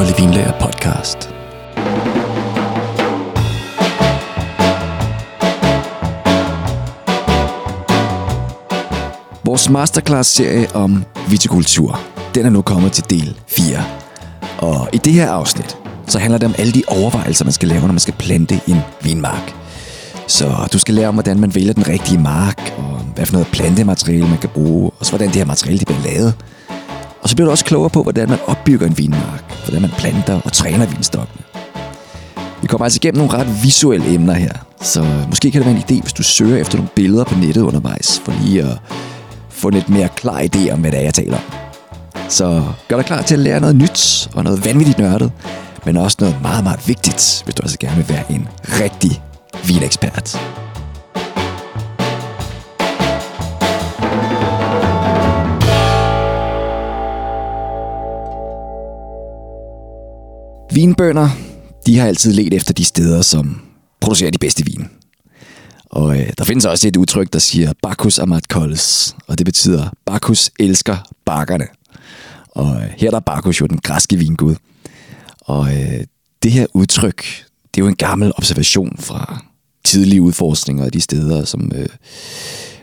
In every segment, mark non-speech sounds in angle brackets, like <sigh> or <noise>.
Kolde Vinlager podcast. Vores masterclass-serie om vitikultur, den er nu kommet til del 4. Og i det her afsnit, så handler det om alle de overvejelser, man skal lave, når man skal plante en vinmark. Så du skal lære om, hvordan man vælger den rigtige mark, og hvad for noget plantemateriale man kan bruge, og så hvordan det her materiale det bliver lavet. Og så bliver du også klogere på, hvordan man opbygger en vinmark, hvordan man planter og træner vinstokkene. Vi kommer altså igennem nogle ret visuelle emner her, så måske kan det være en idé, hvis du søger efter nogle billeder på nettet undervejs, for lige at få en lidt mere klar idé om, hvad det er, jeg taler om. Så gør dig klar til at lære noget nyt og noget vanvittigt nørdet, men også noget meget, meget vigtigt, hvis du altså gerne vil være en rigtig vinekspert. Vinbønder, de har altid let efter de steder, som producerer de bedste vin. Og øh, der findes også et udtryk, der siger Bacchus amat colles, og det betyder Bacchus elsker bakkerne. Og øh, her er der Bacchus jo den græske vingud. Og øh, det her udtryk, det er jo en gammel observation fra tidlige udforskninger af de steder, som øh,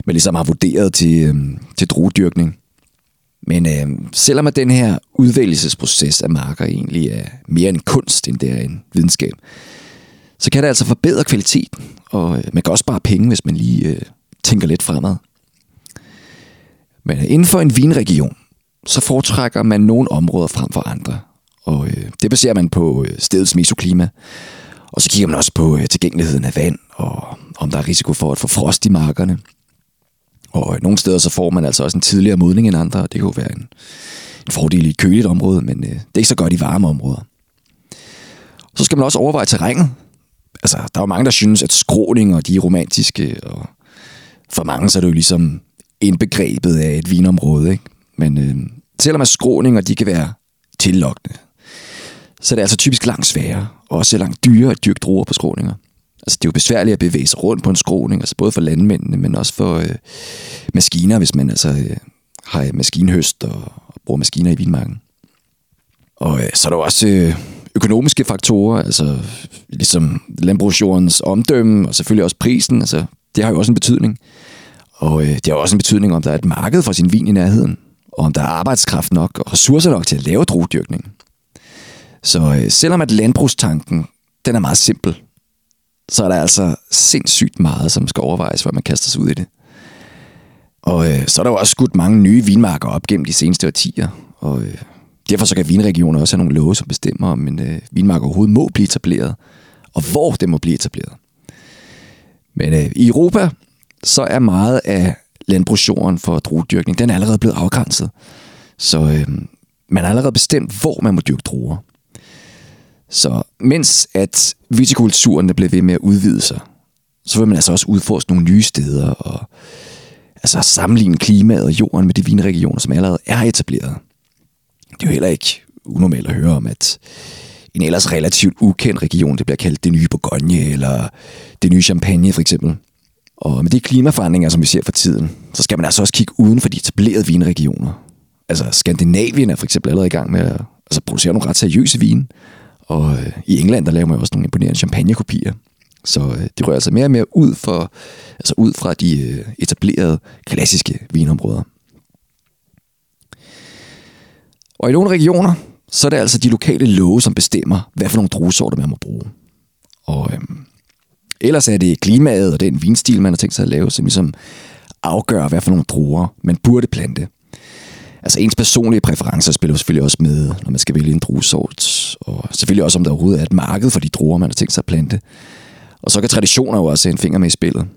man ligesom har vurderet til, øh, til druedyrkning. Men øh, selvom at den her udvælgelsesproces af marker egentlig er mere en kunst, end det er en videnskab, så kan det altså forbedre kvaliteten, og øh, man kan også spare penge, hvis man lige øh, tænker lidt fremad. Men øh, inden for en vinregion, så foretrækker man nogle områder frem for andre. Og øh, det baserer man på øh, stedets mesoklima. Og så kigger man også på øh, tilgængeligheden af vand, og om der er risiko for at få frost i markerne. Og øh, nogle steder så får man altså også en tidligere modning end andre, og det kan jo være en, en fordel i et køligt område, men øh, det er ikke så godt i varme områder. Så skal man også overveje terrænet. Altså, der er jo mange, der synes, at skråninger de er romantiske, og for mange så er det jo ligesom indbegrebet af et vinområde, ikke? Men øh, selvom at skråninger de kan være tillokkende, så er det altså typisk langt sværere, og også langt dyrere at dyrke druer på skråninger. Altså, det er jo besværligt at bevæge sig rundt på en skråning, altså både for landmændene, men også for øh, maskiner, hvis man altså øh, har maskinhøst og, og bruger maskiner i vinmarken. Og øh, så er der også øh, økonomiske faktorer, altså ligesom landbrugsjordens omdømme, og selvfølgelig også prisen, altså det har jo også en betydning. Og øh, det har også en betydning, om der er et marked for sin vin i nærheden, og om der er arbejdskraft nok og ressourcer nok til at lave druedyrkning. Så øh, selvom at landbrugstanken, den er meget simpel, så er der altså sindssygt meget, som skal overvejes, før man kaster sig ud i det. Og øh, så er der jo også skudt mange nye vinmarker op gennem de seneste årtier, og øh, derfor så kan vinregioner også have nogle love, som bestemmer, om en øh, vinmark overhovedet må blive etableret, og hvor det må blive etableret. Men øh, i Europa, så er meget af landbrugsjorden for druedyrkning, den er allerede blevet afgrænset. Så øh, man har allerede bestemt, hvor man må dyrke druer. Så mens at vitikulturen blev ved med at udvide sig, så vil man altså også udforske nogle nye steder og altså sammenligne klimaet og jorden med de vinregioner, som allerede er etableret. Det er jo heller ikke unormalt at høre om, at en ellers relativt ukendt region, det bliver kaldt det nye Bourgogne eller det nye Champagne for eksempel. Og med de klimaforandringer, som vi ser for tiden, så skal man altså også kigge uden for de etablerede vinregioner. Altså Skandinavien er for eksempel allerede i gang med at altså, producere nogle ret seriøse vine, og øh, i England, der laver man også nogle imponerende champagnekopier. Så øh, det rører altså mere og mere ud, for, altså ud fra de øh, etablerede, klassiske vinområder. Og i nogle regioner, så er det altså de lokale love, som bestemmer, hvad for nogle druesorter man må bruge. Og øh, ellers er det klimaet og den vinstil, man har tænkt sig at lave, som ligesom afgør, hvad for nogle druer man burde plante. Altså ens personlige præferencer spiller selvfølgelig også med, når man skal vælge en druesort. Og selvfølgelig også, om der overhovedet er et marked for de druer, man har tænkt sig at plante. Og så kan traditioner jo også have en finger med i spillet.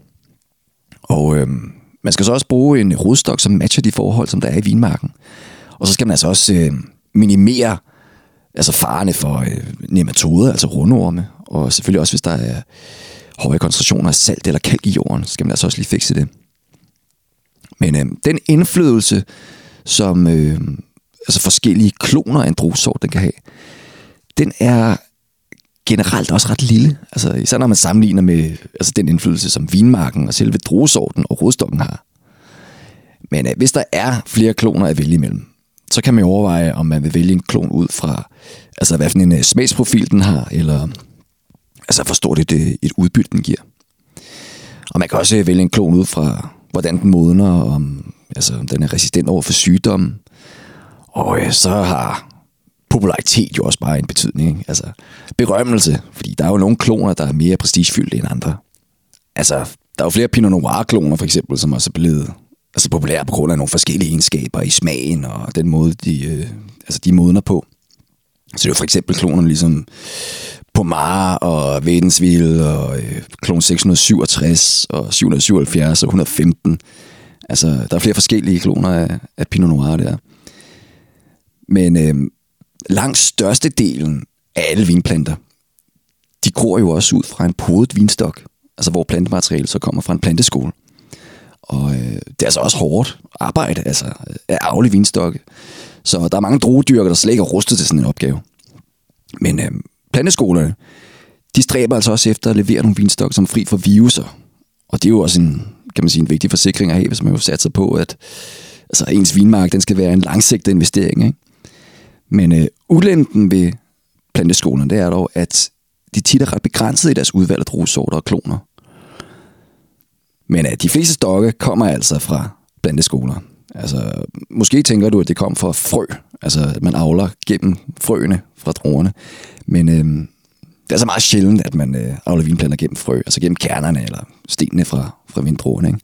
Og øhm, man skal så også bruge en rodstok, som matcher de forhold, som der er i vinmarken. Og så skal man altså også øh, minimere altså farerne for øh, nematoder, altså rundorme. Og selvfølgelig også, hvis der er høje koncentrationer af salt eller kalk i jorden, skal man altså også lige fikse det. Men øh, den indflydelse, som øh, altså forskellige kloner af en druesort, den kan have, den er generelt også ret lille. Altså, især når man sammenligner med altså, den indflydelse, som vinmarken og selve druesorten og rodstokken har. Men øh, hvis der er flere kloner at vælge imellem, så kan man overveje, om man vil vælge en klon ud fra, altså hvad for en uh, smagsprofil den har, eller altså hvor stort et, øh, et udbytte den giver. Og man kan også vælge en klon ud fra, hvordan den modner, om, altså, den er resistent over for sygdomme. Og øh, så har popularitet jo også bare en betydning. Ikke? Altså berømmelse, fordi der er jo nogle kloner, der er mere prestigefyldte end andre. Altså, der er jo flere Pinot Noir-kloner for eksempel, som også er blevet altså, populære på grund af nogle forskellige egenskaber i smagen og den måde, de, øh, altså, de modner på. Så det er jo for eksempel klonerne ligesom Pomar og Vedensville og øh, klon 667 og 777 og 115. Altså, der er flere forskellige kloner af, af Pinot Noir der. Men øh, langt størstedelen af alle vinplanter, de gror jo også ud fra en podet vinstok, altså hvor plantemateriale så kommer fra en planteskole. Og øh, det er altså også hårdt arbejde, altså øh, at afle vinstokke. Så der er mange druedyrker, der slet ikke er rustet til sådan en opgave. Men øh, planteskolerne, de stræber altså også efter at levere nogle vinstokke, som er fri for viruser. Og det er jo også en, kan man sige, en vigtig forsikring at have, hvis man jo satser på, at altså, ens vinmark den skal være en langsigtet investering. Ikke? Men øh, ulempen ved planteskolerne, det er dog, at de tit er ret begrænset i deres udvalg af druesorter og kloner. Men øh, de fleste stokke kommer altså fra planteskoler. Altså, måske tænker du, at det kom fra frø. Altså, at man avler gennem frøene fra druerne. Men øh, det er så meget sjældent, at man øh, avler vinplanter gennem frø. Altså gennem kernerne eller stenene fra, fra vindruerne. Ikke?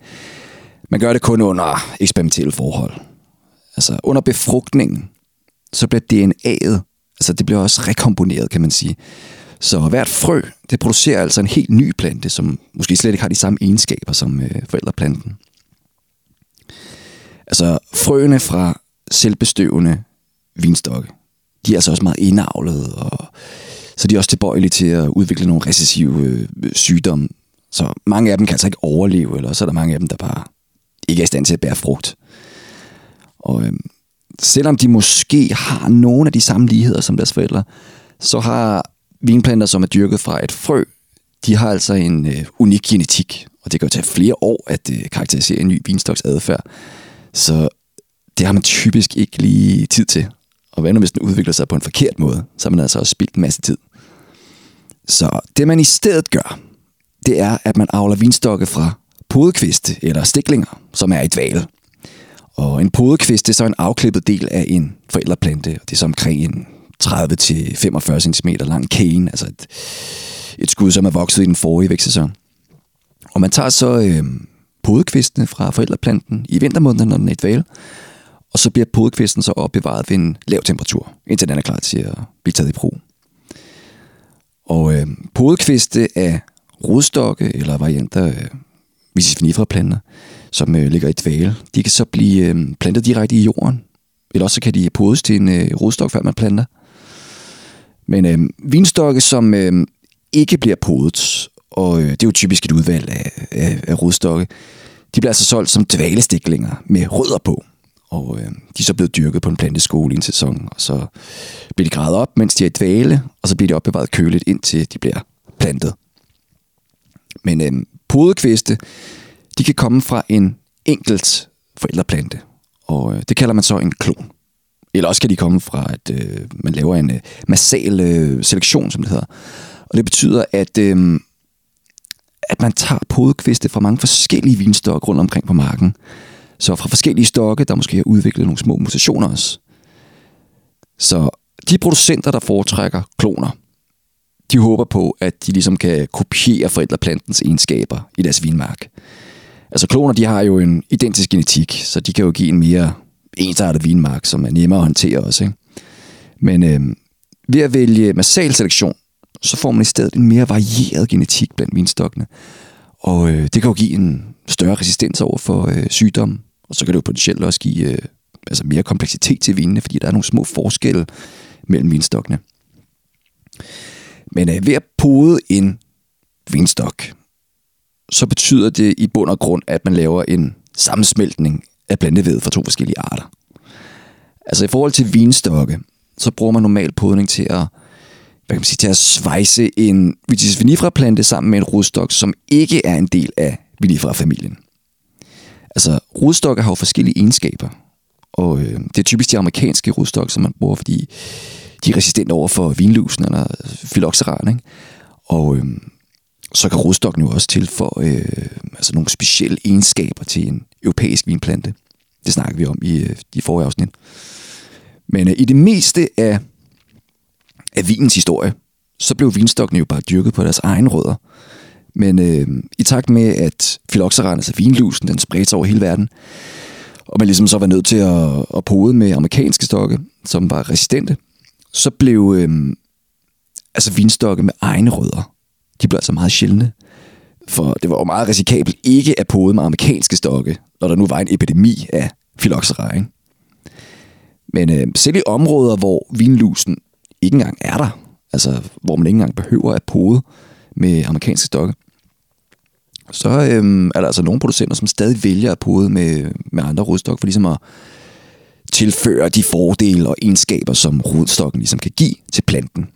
Man gør det kun under eksperimentelle forhold. Altså, under befrugtningen, så bliver DNA'et, altså det bliver også rekomponeret, kan man sige. Så hvert frø, det producerer altså en helt ny plante, som måske slet ikke har de samme egenskaber som øh, forældreplanten. Altså frøene fra selvbestøvende vinstokke, de er altså også meget indavlede, og så de er også tilbøjelige til at udvikle nogle recessive øh, sygdomme. Så mange af dem kan altså ikke overleve, eller så er der mange af dem, der bare ikke er i stand til at bære frugt. Og øh, selvom de måske har nogle af de samme ligheder som deres forældre, så har vinplanter, som er dyrket fra et frø, de har altså en øh, unik genetik, og det kan jo tage flere år at øh, karakterisere en ny vinstoks adfærd. Så det har man typisk ikke lige tid til. Og hvad nu hvis den udvikler sig på en forkert måde, så har man altså også spildt en masse tid. Så det man i stedet gør, det er, at man avler vinstokke fra podekviste eller stiklinger, som er i dvale. Og en podekvist det er så en afklippet del af en forældreplante, og det er så omkring en 30-45 cm lang cane, altså et, et skud, som er vokset i den forrige vækstsæson. Og man tager så øh, podekvistene fra forældreplanten i vintermåneden, når den er et dvale, og så bliver podekvisten så opbevaret ved en lav temperatur, indtil den er klar til at blive taget i brug. Og øh, podekviste af rodstokke eller varianter øh, af visis planter, som øh, ligger i dvale, de kan så blive øh, plantet direkte i jorden, eller også kan de podes til en øh, rodstok, før man planter. Men øh, vinstokke, som øh, ikke bliver podet, og øh, det er jo typisk et udvalg af, af, af rodstokke, de bliver altså solgt som dvalestiklinger med rødder på. Og øh, de er så blevet dyrket på en planteskole i en sæson, og så bliver de gravet op, mens de er i dvale, og så bliver de opbevaret køligt, indtil de bliver plantet. Men øh, podekviste, de kan komme fra en enkelt forældreplante, og øh, det kalder man så en klon. Eller også kan de komme fra, at øh, man laver en øh, massal øh, selektion, som det hedder. Og det betyder, at, øh, at man tager podekviste fra mange forskellige vinstokke rundt omkring på marken. Så fra forskellige stokke, der måske har udviklet nogle små mutationer også. Så de producenter, der foretrækker kloner, de håber på, at de ligesom kan kopiere forældreplantens egenskaber i deres vinmark. Altså kloner, de har jo en identisk genetik, så de kan jo give en mere ensartet vinmark, som er nemmere at håndtere også. Ikke? Men øh, ved at vælge massal selektion, så får man i stedet en mere varieret genetik blandt vinstokkene. Og øh, det kan jo give en større resistens over for øh, sygdom, og så kan det jo potentielt også give øh, altså mere kompleksitet til vinene, fordi der er nogle små forskelle mellem vinstokkene. Men øh, ved at pode en vinstok, så betyder det i bund og grund, at man laver en sammensmeltning af blandeved fra to forskellige arter. Altså i forhold til vinstokke, så bruger man normalt podning til at, hvad kan man sige, til at svejse en Vitis vinifera plante sammen med en rodstok, som ikke er en del af vinifera familien Altså rodstokke har jo forskellige egenskaber, Og øh, det er typisk de amerikanske rodstokke, som man bruger, fordi de er resistente over for vinlusen eller øh, phylloxeran. Ikke? Og øh, så kan rodstokken jo også til for øh, altså nogle specielle egenskaber til en europæisk vinplante. Det snakker vi om i øh, de forrige afsnit. Men øh, i det meste af, af vinens historie, så blev vinstokkene jo bare dyrket på deres egen rødder. Men øh, i takt med, at filoxeran, altså vinlusen, den spredte sig over hele verden, og man ligesom så var nødt til at, at pode med amerikanske stokke, som var resistente, så blev øh, altså vinstokke med egne rødder, de blev altså meget sjældne. For det var jo meget risikabelt ikke at pode med amerikanske stokke, når der nu var en epidemi af phylloxera, Men øh, selv i områder, hvor vinlusen ikke engang er der, altså hvor man ikke engang behøver at pode med amerikanske stokke, så øhm, er der altså nogle producenter, som stadig vælger at pode med, med andre rodstok, for ligesom at tilføre de fordele og egenskaber, som rodstokken ligesom kan give til planten.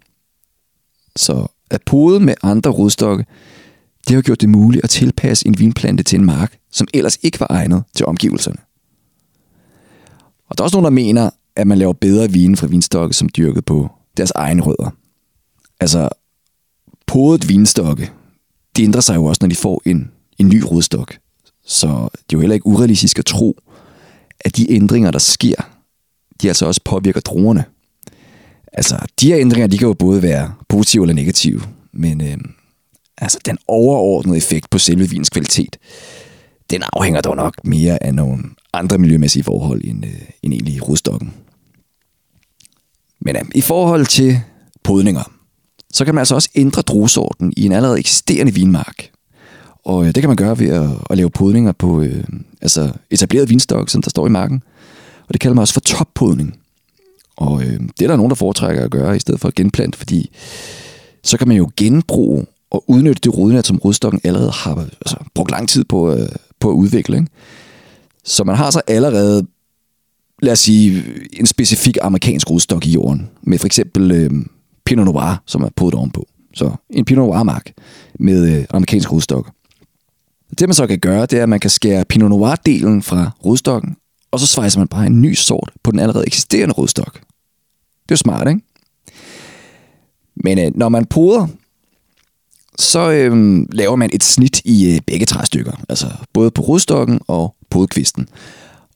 Så at pode med andre rodstokke, det har gjort det muligt at tilpasse en vinplante til en mark, som ellers ikke var egnet til omgivelserne. Og der er også nogen, der mener, at man laver bedre vine fra vinstokke, som dyrket på deres egne rødder. Altså, podet vinstokke, de ændrer sig jo også, når de får en, en ny rodstok. Så det er jo heller ikke urealistisk at tro, at de ændringer, der sker, de altså også påvirker druerne. Altså, de her ændringer, de kan jo både være positive eller negative, men øh, altså, den overordnede effekt på selve vins kvalitet, den afhænger dog nok mere af nogle andre miljømæssige forhold end, øh, end egentlig rodstokken. Men øh, i forhold til podninger, så kan man altså også ændre druesorten i en allerede eksisterende vinmark. Og øh, det kan man gøre ved at, at lave podninger på øh, altså etableret vinstok, som der står i marken. Og det kalder man også for toppodning. Og øh, det er der nogen, der foretrækker at gøre, i stedet for at genplante, fordi så kan man jo genbruge og udnytte det rodnet, som rodstokken allerede har altså, brugt lang tid på, øh, på at udvikle. Ikke? Så man har så allerede, lad os sige, en specifik amerikansk rodstok i jorden, med for eksempel øh, Pinot Noir, som er podet ovenpå. Så en Pinot Noir-mark med øh, amerikansk rodstok. Det man så kan gøre, det er, at man kan skære Pinot Noir-delen fra rodstokken, og så svejser man bare en ny sort på den allerede eksisterende rodstok. Det er jo smart, ikke? Men øh, når man poder, så øh, laver man et snit i øh, begge træstykker. Altså både på rodstokken og podkvisten.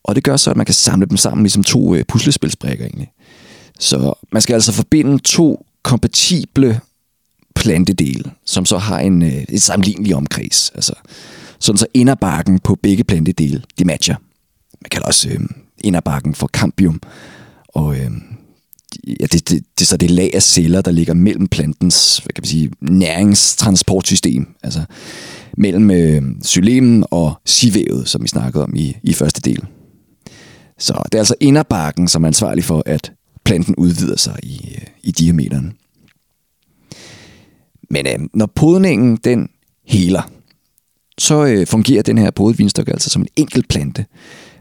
Og det gør så, at man kan samle dem sammen ligesom to øh, puslespilsbrikker egentlig. Så man skal altså forbinde to kompatible plantedele, som så har en, øh, et sammenlignelig omkreds. Altså, sådan så inderbarken på begge plantedele, de matcher. Man kalder også øh, inderbarken for cambium. Og øh, ja, det, det, det er så det lag af celler, der ligger mellem plantens hvad kan man sige, næringstransportsystem. Altså mellem øh, sylemen og sivævet, som vi snakkede om i, i første del. Så det er altså inderbarken, som er ansvarlig for, at planten udvider sig i, øh, i diameteren. Men øh, når podningen den heler, så øh, fungerer den her podvindstok altså som en enkelt plante.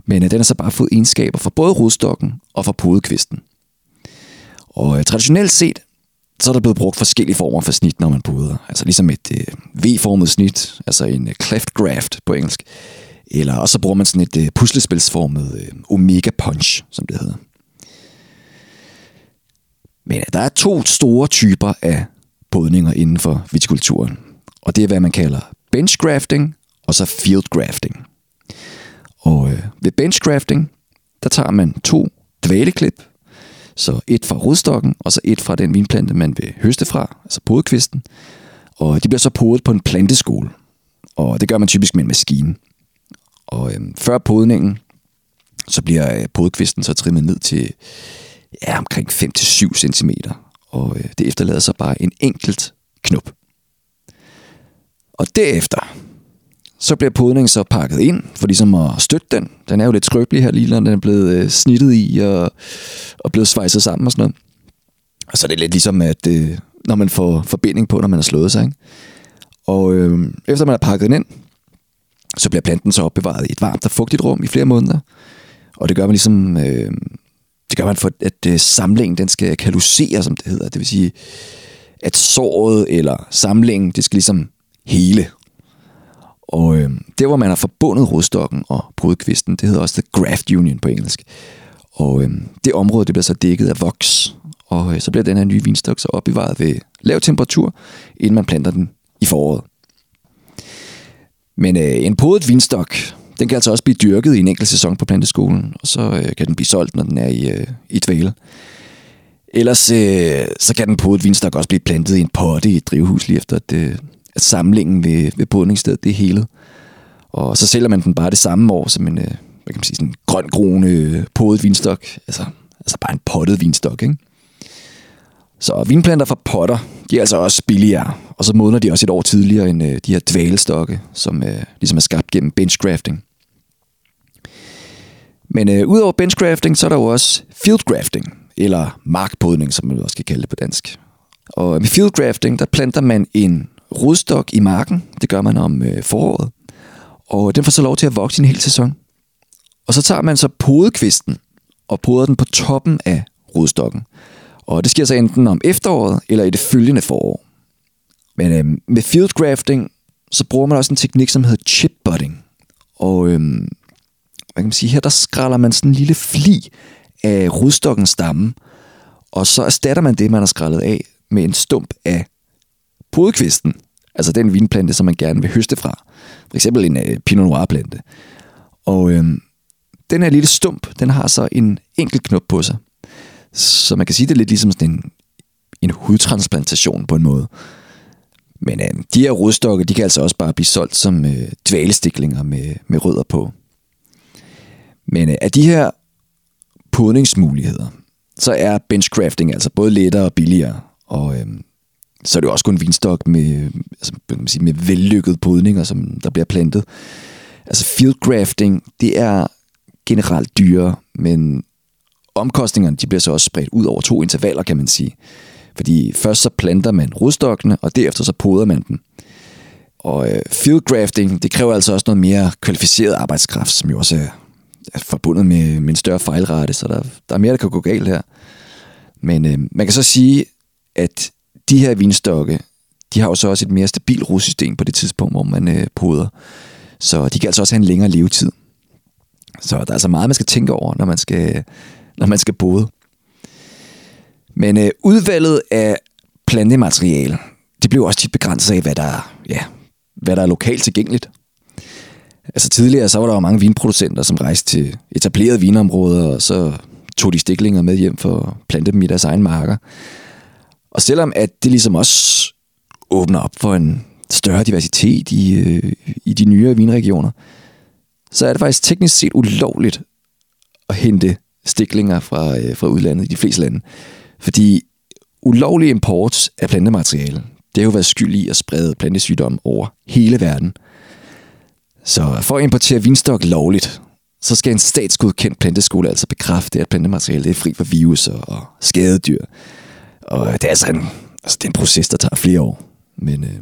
Men øh, den har så bare fået egenskaber for både rodstokken og for podekvisten. Og øh, traditionelt set, så er der blevet brugt forskellige former for snit, når man poder. Altså ligesom et øh, V-formet snit, altså en øh, cleft graft på engelsk. Eller også så bruger man sådan et øh, puslespilsformet øh, omega punch, som det hedder. Men der er to store typer af podninger inden for vitikulturen. Og det er, hvad man kalder bench grafting og så field grafting. Og øh, ved bench grafting, der tager man to dvaleklip, så et fra rodstokken, og så et fra den vinplante, man vil høste fra, altså podekvisten. Og de bliver så podet på en planteskole. Og det gør man typisk med en maskine. Og øh, før podningen, så bliver øh, podekvisten så trimmet ned til ja, omkring 5-7 cm. Og øh, det efterlader så bare en enkelt knop. Og derefter, så bliver podningen så pakket ind, for ligesom at støtte den. Den er jo lidt skrøbelig her, lige når den er blevet øh, snittet i og, og blevet svejset sammen og sådan noget. Og så er det lidt ligesom, at øh, når man får forbinding på, når man har slået sig. Ikke? Og øh, efter man har pakket den ind, så bliver planten så opbevaret i et varmt og fugtigt rum i flere måneder. Og det gør man ligesom, øh, det gør man for, at øh, samlingen den skal kalusere, som det hedder. Det vil sige, at såret eller samlingen, det skal ligesom hele. Og øh, der, hvor man har forbundet rodstokken og brudkvisten, det hedder også The Graft Union på engelsk. Og øh, det område det bliver så dækket af voks, og øh, så bliver den her nye vinstok så opbevaret ved lav temperatur, inden man planter den i foråret. Men øh, en podet vinstok, den kan altså også blive dyrket i en enkelt sæson på planteskolen, og så øh, kan den blive solgt, når den er i, øh, i dvale. Ellers øh, så kan den podet vinstok også blive plantet i en potte i et drivhus lige efter, at, øh, at samlingen ved, ved podningsstedet det er helet. Og så sælger man den bare det samme år som en, øh, hvad kan man sige, sådan en grøn-grone øh, podet vinstok. Altså, altså bare en pottet vinstok, ikke? Så vinplanter fra potter, de er altså også billigere, og så modner de også et år tidligere end øh, de her dvalestokke, som øh, ligesom er skabt gennem benchgrafting. Men øh, udover benchgrafting, så er der jo også fieldgrafting, eller markpodning, som man også kan kalde det på dansk. Og med fieldgrafting, der planter man en rodstok i marken. Det gør man om øh, foråret. Og den får så lov til at vokse en hel sæson. Og så tager man så podekvisten og poder den på toppen af rodstokken. Og det sker så enten om efteråret eller i det følgende forår. Men øhm, med fieldgrafting, så bruger man også en teknik, som hedder chipbudding. Og øhm, hvad kan man sige, her der skræller man sådan en lille fli af rodstokkens stamme, og så erstatter man det, man har skrællet af, med en stump af podekvisten. Altså den vinplante, som man gerne vil høste fra. For eksempel en øh, Pinot Noir-plante. Og øhm, den her lille stump, den har så en enkelt knop på sig. Så man kan sige, det er lidt ligesom sådan en, en hudtransplantation på en måde. Men øh, de her rodstokke, de kan altså også bare blive solgt som øh, dvalestiklinger med, med rødder på. Men øh, af de her podningsmuligheder, så er benchcrafting altså både lettere og billigere. Og øh, så er det jo også kun vinstok med, altså, man sige, med vellykket podninger, som der bliver plantet. Altså fieldcrafting, det er generelt dyrere, men omkostningerne de bliver så også spredt ud over to intervaller, kan man sige. Fordi først så planter man rodstokkene, og derefter så poder man dem. Og øh, fieldgrafting, det kræver altså også noget mere kvalificeret arbejdskraft, som jo også er, er forbundet med, med en større fejlrate, så der, der er mere, der kan gå galt her. Men øh, man kan så sige, at de her vinstokke, de har jo så også et mere stabilt rodsystem på det tidspunkt, hvor man øh, poder. Så de kan altså også have en længere levetid. Så der er altså meget, man skal tænke over, når man skal, når man skal bode. Men øh, udvalget af plantemateriale, det blev også tit begrænset af, hvad der, ja, hvad der er lokalt tilgængeligt. Altså tidligere, så var der jo mange vinproducenter, som rejste til etablerede vinområder, og så tog de stiklinger med hjem for at plante dem i deres egen marker. Og selvom at det ligesom også åbner op for en større diversitet i, øh, i de nye vinregioner, så er det faktisk teknisk set ulovligt at hente stiklinger fra, øh, fra udlandet i de fleste lande. Fordi ulovlig import af plantemateriale, det har jo været skyld i at sprede plantesygdomme over hele verden. Så for at importere vinstok lovligt, så skal en statsgodkendt planteskole altså bekræfte, at plantematerialet er fri for virus og skadedyr. Og det er altså en, altså det er en proces, der tager flere år. Men øh,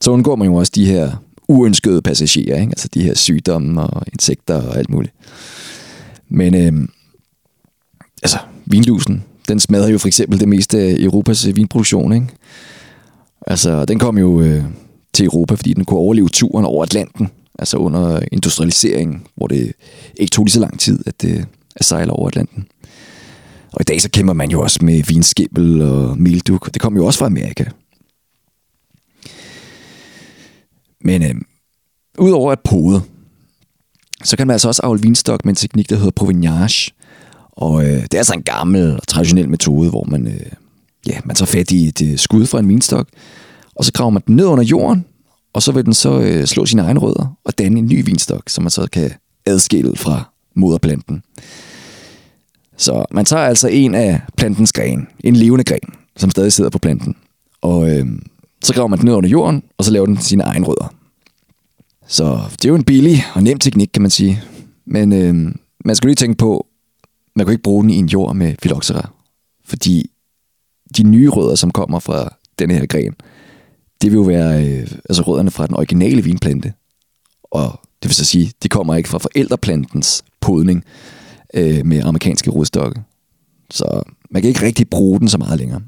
så undgår man jo også de her uønskede passagerer, ikke? altså de her sygdomme og insekter og alt muligt. Men øh, altså, vinlusen, den smadrer jo for eksempel det meste af Europas øh, vinproduktion. Ikke? Altså, den kom jo øh, til Europa, fordi den kunne overleve turen over Atlanten, altså under industrialiseringen, hvor det ikke tog lige så lang tid at, øh, at sejle over Atlanten. Og i dag så kæmper man jo også med vinskibbel og milduk, og det kom jo også fra Amerika. Men øh, udover at pode, så kan man altså også avle vinstok med en teknik, der hedder provenage. Og øh, det er altså en gammel og traditionel metode, hvor man, øh, ja, man tager fat i et øh, skud fra en vinstok, og så graver man den ned under jorden, og så vil den så øh, slå sine egne rødder og danne en ny vinstok, som man så kan adskille fra moderplanten. Så man tager altså en af plantens gren, en levende gren, som stadig sidder på planten, og øh, så graver man den ned under jorden, og så laver den sine egne rødder. Så det er jo en billig og nem teknik, kan man sige. Men øh, man skal lige tænke på, man kan ikke bruge den i en jord med phylloxera. Fordi de nye rødder, som kommer fra den her gren, det vil jo være øh, altså rødderne fra den originale vinplante. Og det vil så sige, de kommer ikke fra forældreplantens podning øh, med amerikanske rodstokke. Så man kan ikke rigtig bruge den så meget længere.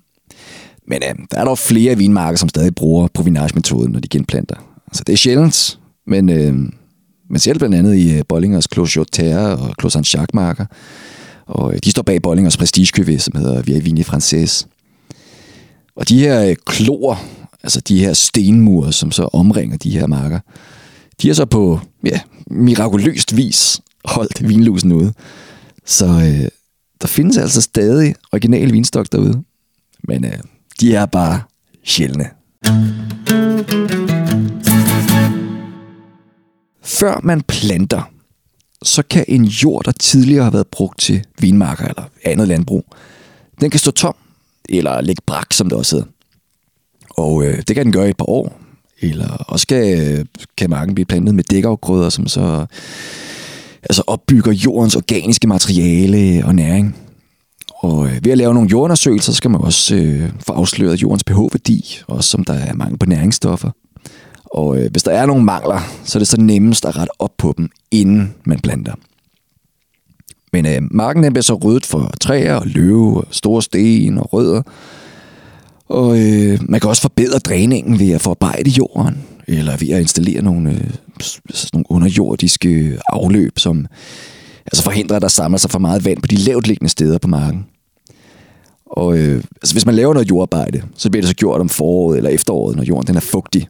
Men øh, der er dog flere vinmarker, som stadig bruger provenage-metoden, når de genplanter. Så det er sjældent, men øh, man ser det blandt andet i øh, Bollingers Clos Terre og Clos Saint marker og øh, de står bag Bollingers prestigekøve, som hedder Via Vini Frances. Og de her øh, klor, altså de her stenmure, som så omringer de her marker, de har så på ja, mirakuløst vis holdt vinlusen ude. Så øh, der findes altså stadig originale vinstok derude. Men øh, de er bare sjældne. Før man planter, så kan en jord, der tidligere har været brugt til vinmarker eller andet landbrug, den kan stå tom eller ligge brak, som det også hedder. Og øh, det kan den gøre i et par år, eller også kan, øh, kan marken blive plantet med dækafgrøder, som så altså opbygger jordens organiske materiale og næring. Og øh, ved at lave nogle jordundersøgelser, så skal man også øh, få afsløret jordens pH-værdi, også som der er mangel på næringsstoffer. Og øh, hvis der er nogle mangler, så er det så nemmest at rette op på dem, inden man planter. Men øh, marken den bliver så ryddet for træer og løve, og store sten og rødder. Og øh, man kan også forbedre dræningen ved at forarbejde jorden, eller ved at installere nogle, øh, sådan nogle underjordiske afløb, som altså forhindrer, at der samler sig for meget vand på de lavt liggende steder på marken. Og øh, altså hvis man laver noget jordarbejde, så bliver det så gjort om foråret eller efteråret, når jorden den er fugtig.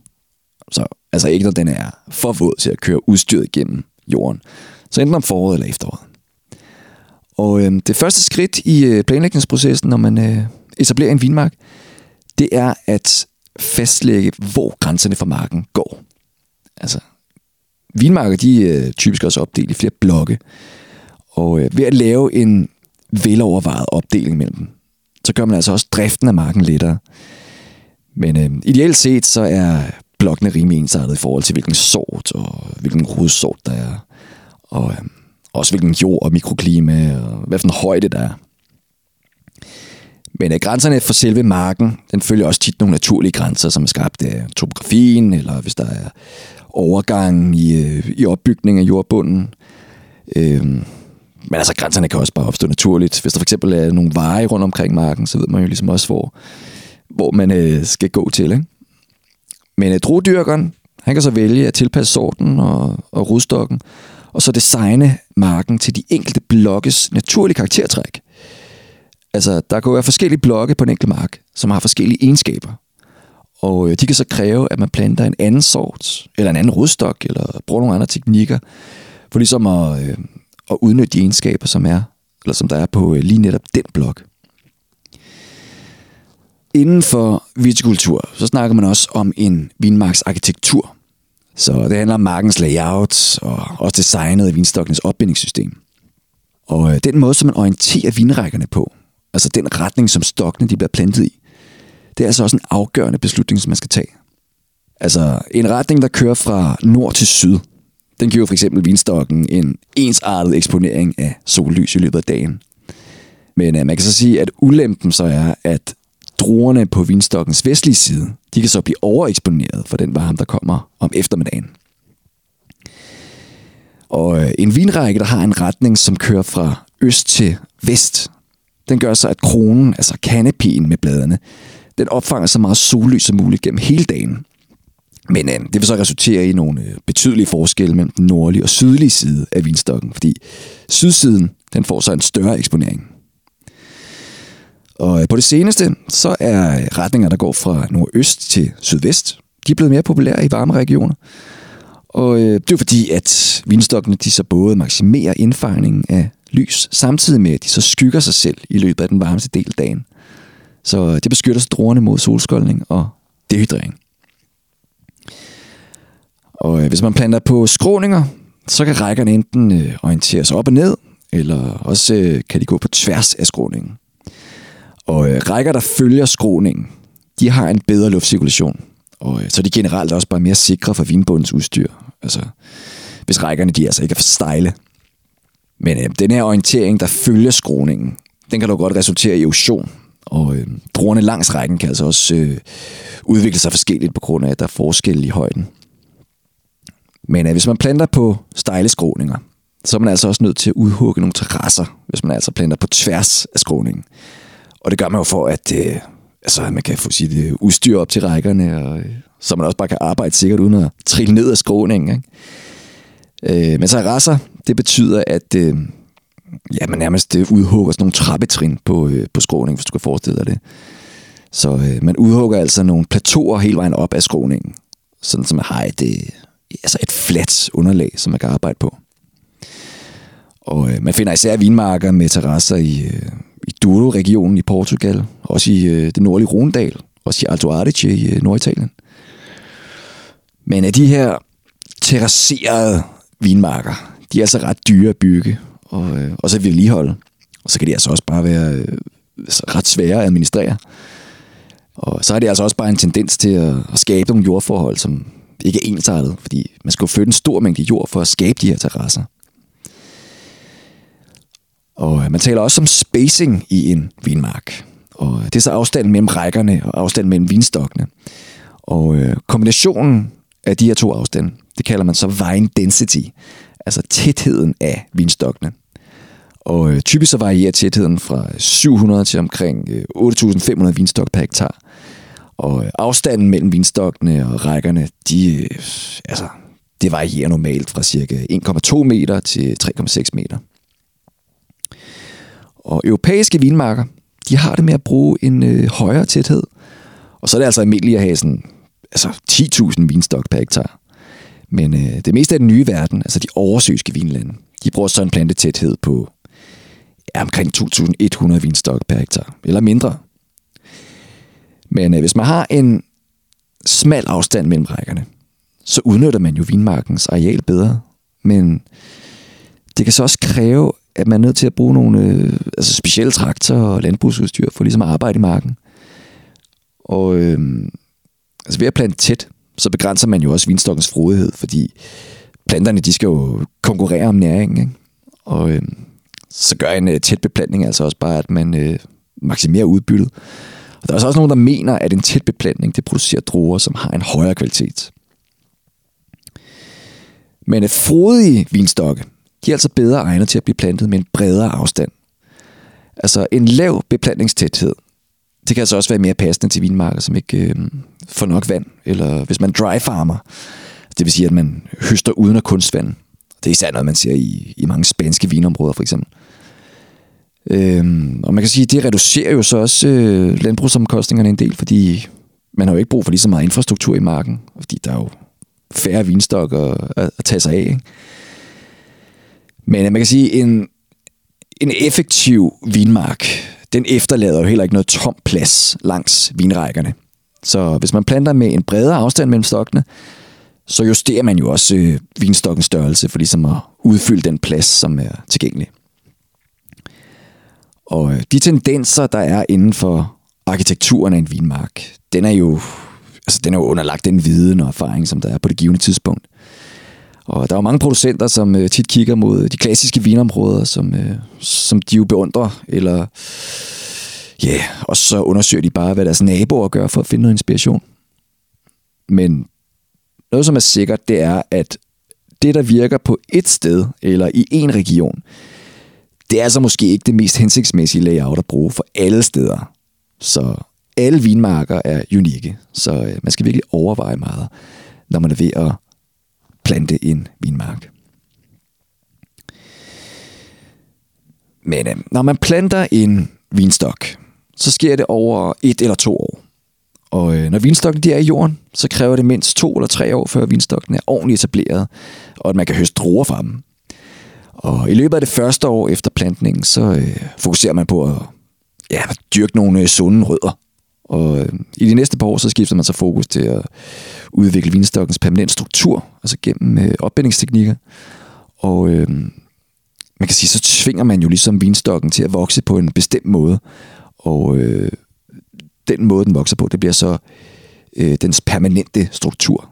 Så altså ikke når den er for våd til at køre udstyret igennem jorden. Så enten om foråret eller efteråret. Og øh, det første skridt i øh, planlægningsprocessen, når man øh, etablerer en vinmark, det er at fastlægge, hvor grænserne for marken går. Altså, vinmarker de er typisk også opdelt i flere blokke. Og øh, ved at lave en velovervejet opdeling mellem dem, så gør man altså også driften af marken lettere. Men øh, ideelt set, så er blokkene rimelig ensartet i forhold til, hvilken sort og hvilken rodsort der er. Og øh, også hvilken jord og mikroklima og hvad for en højde der er. Men øh, grænserne for selve marken, den følger også tit nogle naturlige grænser, som er skabt af topografien, eller hvis der er overgang i, øh, i opbygning af jordbunden. Øh, men altså, grænserne kan også bare opstå naturligt. Hvis der for eksempel er nogle veje rundt omkring marken, så ved man jo ligesom også, hvor, hvor man øh, skal gå til. Ikke? Men øh, druedyrkeren, han kan så vælge at tilpasse sorten og, og rodstokken, og så designe marken til de enkelte blokkes naturlige karaktertræk. Altså, der kan jo være forskellige blokke på en enkelt mark, som har forskellige egenskaber. Og øh, de kan så kræve, at man planter en anden sort, eller en anden rodstok, eller bruger nogle andre teknikker, for ligesom at, øh, at udnytte de egenskaber, som er, eller som der er på øh, lige netop den blok. Inden for vitikultur, så snakker man også om en vinmarksarkitektur. Så det handler om markens layout og også designet af vinstokkenes opbindingssystem. Og øh, den måde, som man orienterer vinrækkerne på, altså den retning, som stokkene de bliver plantet i, det er altså også en afgørende beslutning, som man skal tage. Altså en retning, der kører fra nord til syd, den giver for eksempel vinstokken en ensartet eksponering af sollys i løbet af dagen. Men øh, man kan så sige, at ulempen så er, at druerne på vinstokkens vestlige side, de kan så blive overeksponeret for den varme, der kommer om eftermiddagen. Og øh, en vinrække, der har en retning, som kører fra øst til vest, den gør så, at kronen, altså kanepien med bladene, den opfanger så meget sollys som muligt gennem hele dagen. Men øh, det vil så resultere i nogle øh, betydelige forskelle mellem den nordlige og sydlige side af vinstokken, fordi sydsiden den får så en større eksponering. Og øh, på det seneste, så er retninger, der går fra nordøst til sydvest, de er blevet mere populære i varme regioner. Og øh, det er fordi, at vinstokkene de så både maksimerer indfangningen af lys, samtidig med, at de så skygger sig selv i løbet af den varmeste del af dagen. Så øh, det beskytter druerne mod solskoldning og dehydrering. Og øh, hvis man planter på skråninger, så kan rækkerne enten øh, orientere sig op og ned, eller også øh, kan de gå på tværs af skråningen. Og øh, rækker, der følger skråningen, de har en bedre luftcirkulation. Og øh, så er de generelt også bare mere sikre for vinbundens udstyr. Altså, hvis rækkerne de altså ikke er for stejle. Men øh, den her orientering, der følger skråningen, den kan dog godt resultere i erosion. Og øh, druerne langs rækken kan altså også øh, udvikle sig forskelligt på grund af, at der er forskel i højden. Men øh, hvis man planter på stejle skråninger, så er man altså også nødt til at udhugge nogle terrasser, hvis man altså planter på tværs af skråningen. Og det gør man jo for, at øh, altså, man kan få sit øh, udstyr op til rækkerne, og, øh, så man også bare kan arbejde sikkert uden at trille ned af skråningen. Ikke? Øh, men terrasser, det betyder, at øh, ja, man nærmest øh, udhugger sådan nogle trappetrin på, øh, på skråningen, hvis du kan forestille dig det. Så øh, man udhugger altså nogle plateauer hele vejen op af skråningen, sådan som man har et, øh, altså et fladt underlag, som man kan arbejde på. Og øh, man finder især vinmarker med terrasser i, øh, i Douro-regionen i Portugal, også i øh, det nordlige Rondal, også i Alto Adige i øh, Norditalien. Men af de her terrasserede vinmarker, de er altså ret dyre at bygge, og, øh, og så vedligeholde. Og så kan de altså også bare være øh, ret svære at administrere. Og så har det altså også bare en tendens til at, at skabe nogle jordforhold, som ikke er ensartet, fordi man skal jo flytte en stor mængde jord for at skabe de her terrasser. Og øh, man taler også om spacing i en vinmark. Og øh, det er så afstanden mellem rækkerne og afstanden mellem vinstokkene. Og øh, kombinationen af de her to afstande, det kalder man så vine density, altså tætheden af vinstokkene. Og øh, typisk så varierer tætheden fra 700 til omkring øh, 8.500 vinstok per hektar. Og øh, afstanden mellem vinstokkene og rækkerne, de, øh, altså, det varierer normalt fra cirka 1,2 meter til 3,6 meter. Og europæiske vinmarker, de har det med at bruge en øh, højere tæthed. Og så er det altså almindeligt at have sådan, altså 10.000 vinstok per hektar. Men øh, det meste af den nye verden, altså de oversøiske vinlande, de bruger så en plantetæthed på ja, omkring 2.100 vinstok per hektar, eller mindre. Men øh, hvis man har en smal afstand mellem rækkerne, så udnytter man jo vinmarkens areal bedre. Men det kan så også kræve, at man er nødt til at bruge nogle øh, altså specielle traktorer og landbrugsudstyr for ligesom at arbejde i marken. Og øh, altså ved at plante tæt, så begrænser man jo også vinstokkens frodighed, fordi planterne de skal jo konkurrere om næring. Ikke? Og øh, så gør en øh, tæt beplantning altså også bare, at man øh, maksimerer udbyttet. Og der er også nogen, der mener, at en tæt beplantning det producerer druer, som har en højere kvalitet. Men et frodige vinstokke, de er altså bedre egnet til at blive plantet med en bredere afstand. Altså en lav beplantningstæthed, det kan altså også være mere passende til vinmarker, som ikke øh, får nok vand. Eller hvis man dry farmer, det vil sige, at man høster uden at kunstvand. Det er især noget, man ser i, i mange spanske vinområder, for eksempel. Øhm, og man kan sige, at det reducerer jo så også øh, landbrugsomkostningerne en del, fordi man har jo ikke brug for lige så meget infrastruktur i marken, fordi der er jo færre vinstokker at, at tage sig af. Ikke? Men øh, man kan sige, en, en effektiv vinmark, den efterlader jo heller ikke noget tom plads langs vinrækkerne. Så hvis man planter med en bredere afstand mellem stokkene, så justerer man jo også øh, vinstokkens størrelse for ligesom at udfylde den plads, som er tilgængelig. Og øh, de tendenser, der er inden for arkitekturen af en vinmark, den er jo, altså, den er jo underlagt den viden og erfaring, som der er på det givende tidspunkt. Og der er jo mange producenter, som øh, tit kigger mod de klassiske vinområder, som, øh, som de jo beundrer, eller ja, yeah, og så undersøger de bare, hvad deres naboer gør for at finde noget inspiration. Men noget, som er sikkert, det er, at det, der virker på et sted eller i en region, det er altså måske ikke det mest hensigtsmæssige layout at bruge for alle steder. Så alle vinmarker er unikke, så øh, man skal virkelig overveje meget, når man er ved at plante en vinmark. Men øh, når man planter en vinstok, så sker det over et eller to år. Og øh, når vinstokken de er i jorden, så kræver det mindst to eller tre år, før vinstokken er ordentligt etableret, og at man kan høste druer fra dem. Og i løbet af det første år efter plantningen, så øh, fokuserer man på at ja, dyrke nogle øh, sunde rødder. Og øh, i de næste par år, så skifter man så fokus til at udvikle vinstokkens permanent struktur, altså gennem øh, opbindingsteknikker. Og øh, man kan sige, så tvinger man jo ligesom vinstokken til at vokse på en bestemt måde. Og øh, den måde, den vokser på, det bliver så øh, dens permanente struktur.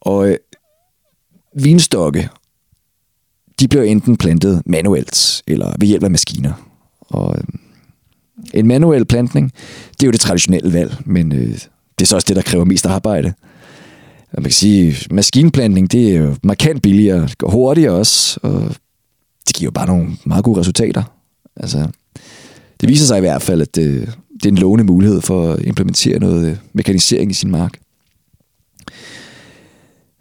Og øh, vinstokke, de bliver enten plantet manuelt eller ved hjælp af maskiner. Og øh, en manuel plantning, det er jo det traditionelle valg, men øh, det er så også det, der kræver mest arbejde. Og man kan sige, maskinplantning, det er jo markant billigere, det går hurtigere også, og det giver jo bare nogle meget gode resultater. Altså, det viser sig i hvert fald, at det, det er en lovende mulighed for at implementere noget øh, mekanisering i sin mark.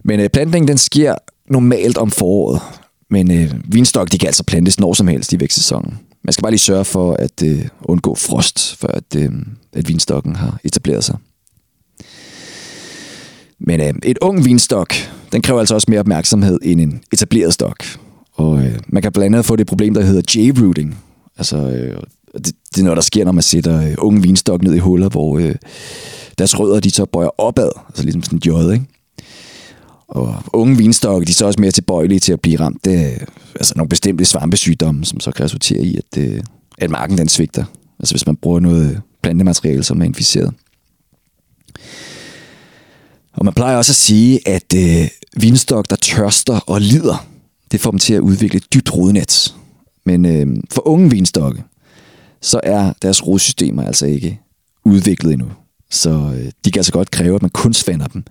Men øh, plantningen den sker normalt om foråret. Men øh, vinstok, de kan altså plantes når som helst i vækstsæsonen. Man skal bare lige sørge for at øh, undgå frost, før at, øh, at vinstokken har etableret sig. Men øh, et ung vinstok, den kræver altså også mere opmærksomhed end en etableret stok. Og øh, man kan blandt andet få det problem, der hedder J-rooting. Altså, øh, det, det er noget, der sker, når man sætter øh, unge vinstok ned i huller, hvor øh, deres rødder de så bøjer opad, altså ligesom sådan en jod, ikke? Og unge vinstokke, de er så også mere tilbøjelige til at blive ramt af øh, altså nogle bestemte svampesygdomme, som så kan resultere i, at, øh, at marken den svigter. Altså hvis man bruger noget øh, plantemateriale, som er inficeret. Og man plejer også at sige, at øh, vinstok, der tørster og lider, det får dem til at udvikle et dybt rodnet. Men øh, for unge vinstokke, så er deres rodsystemer altså ikke udviklet endnu. Så øh, de kan altså godt kræve, at man kun svander dem.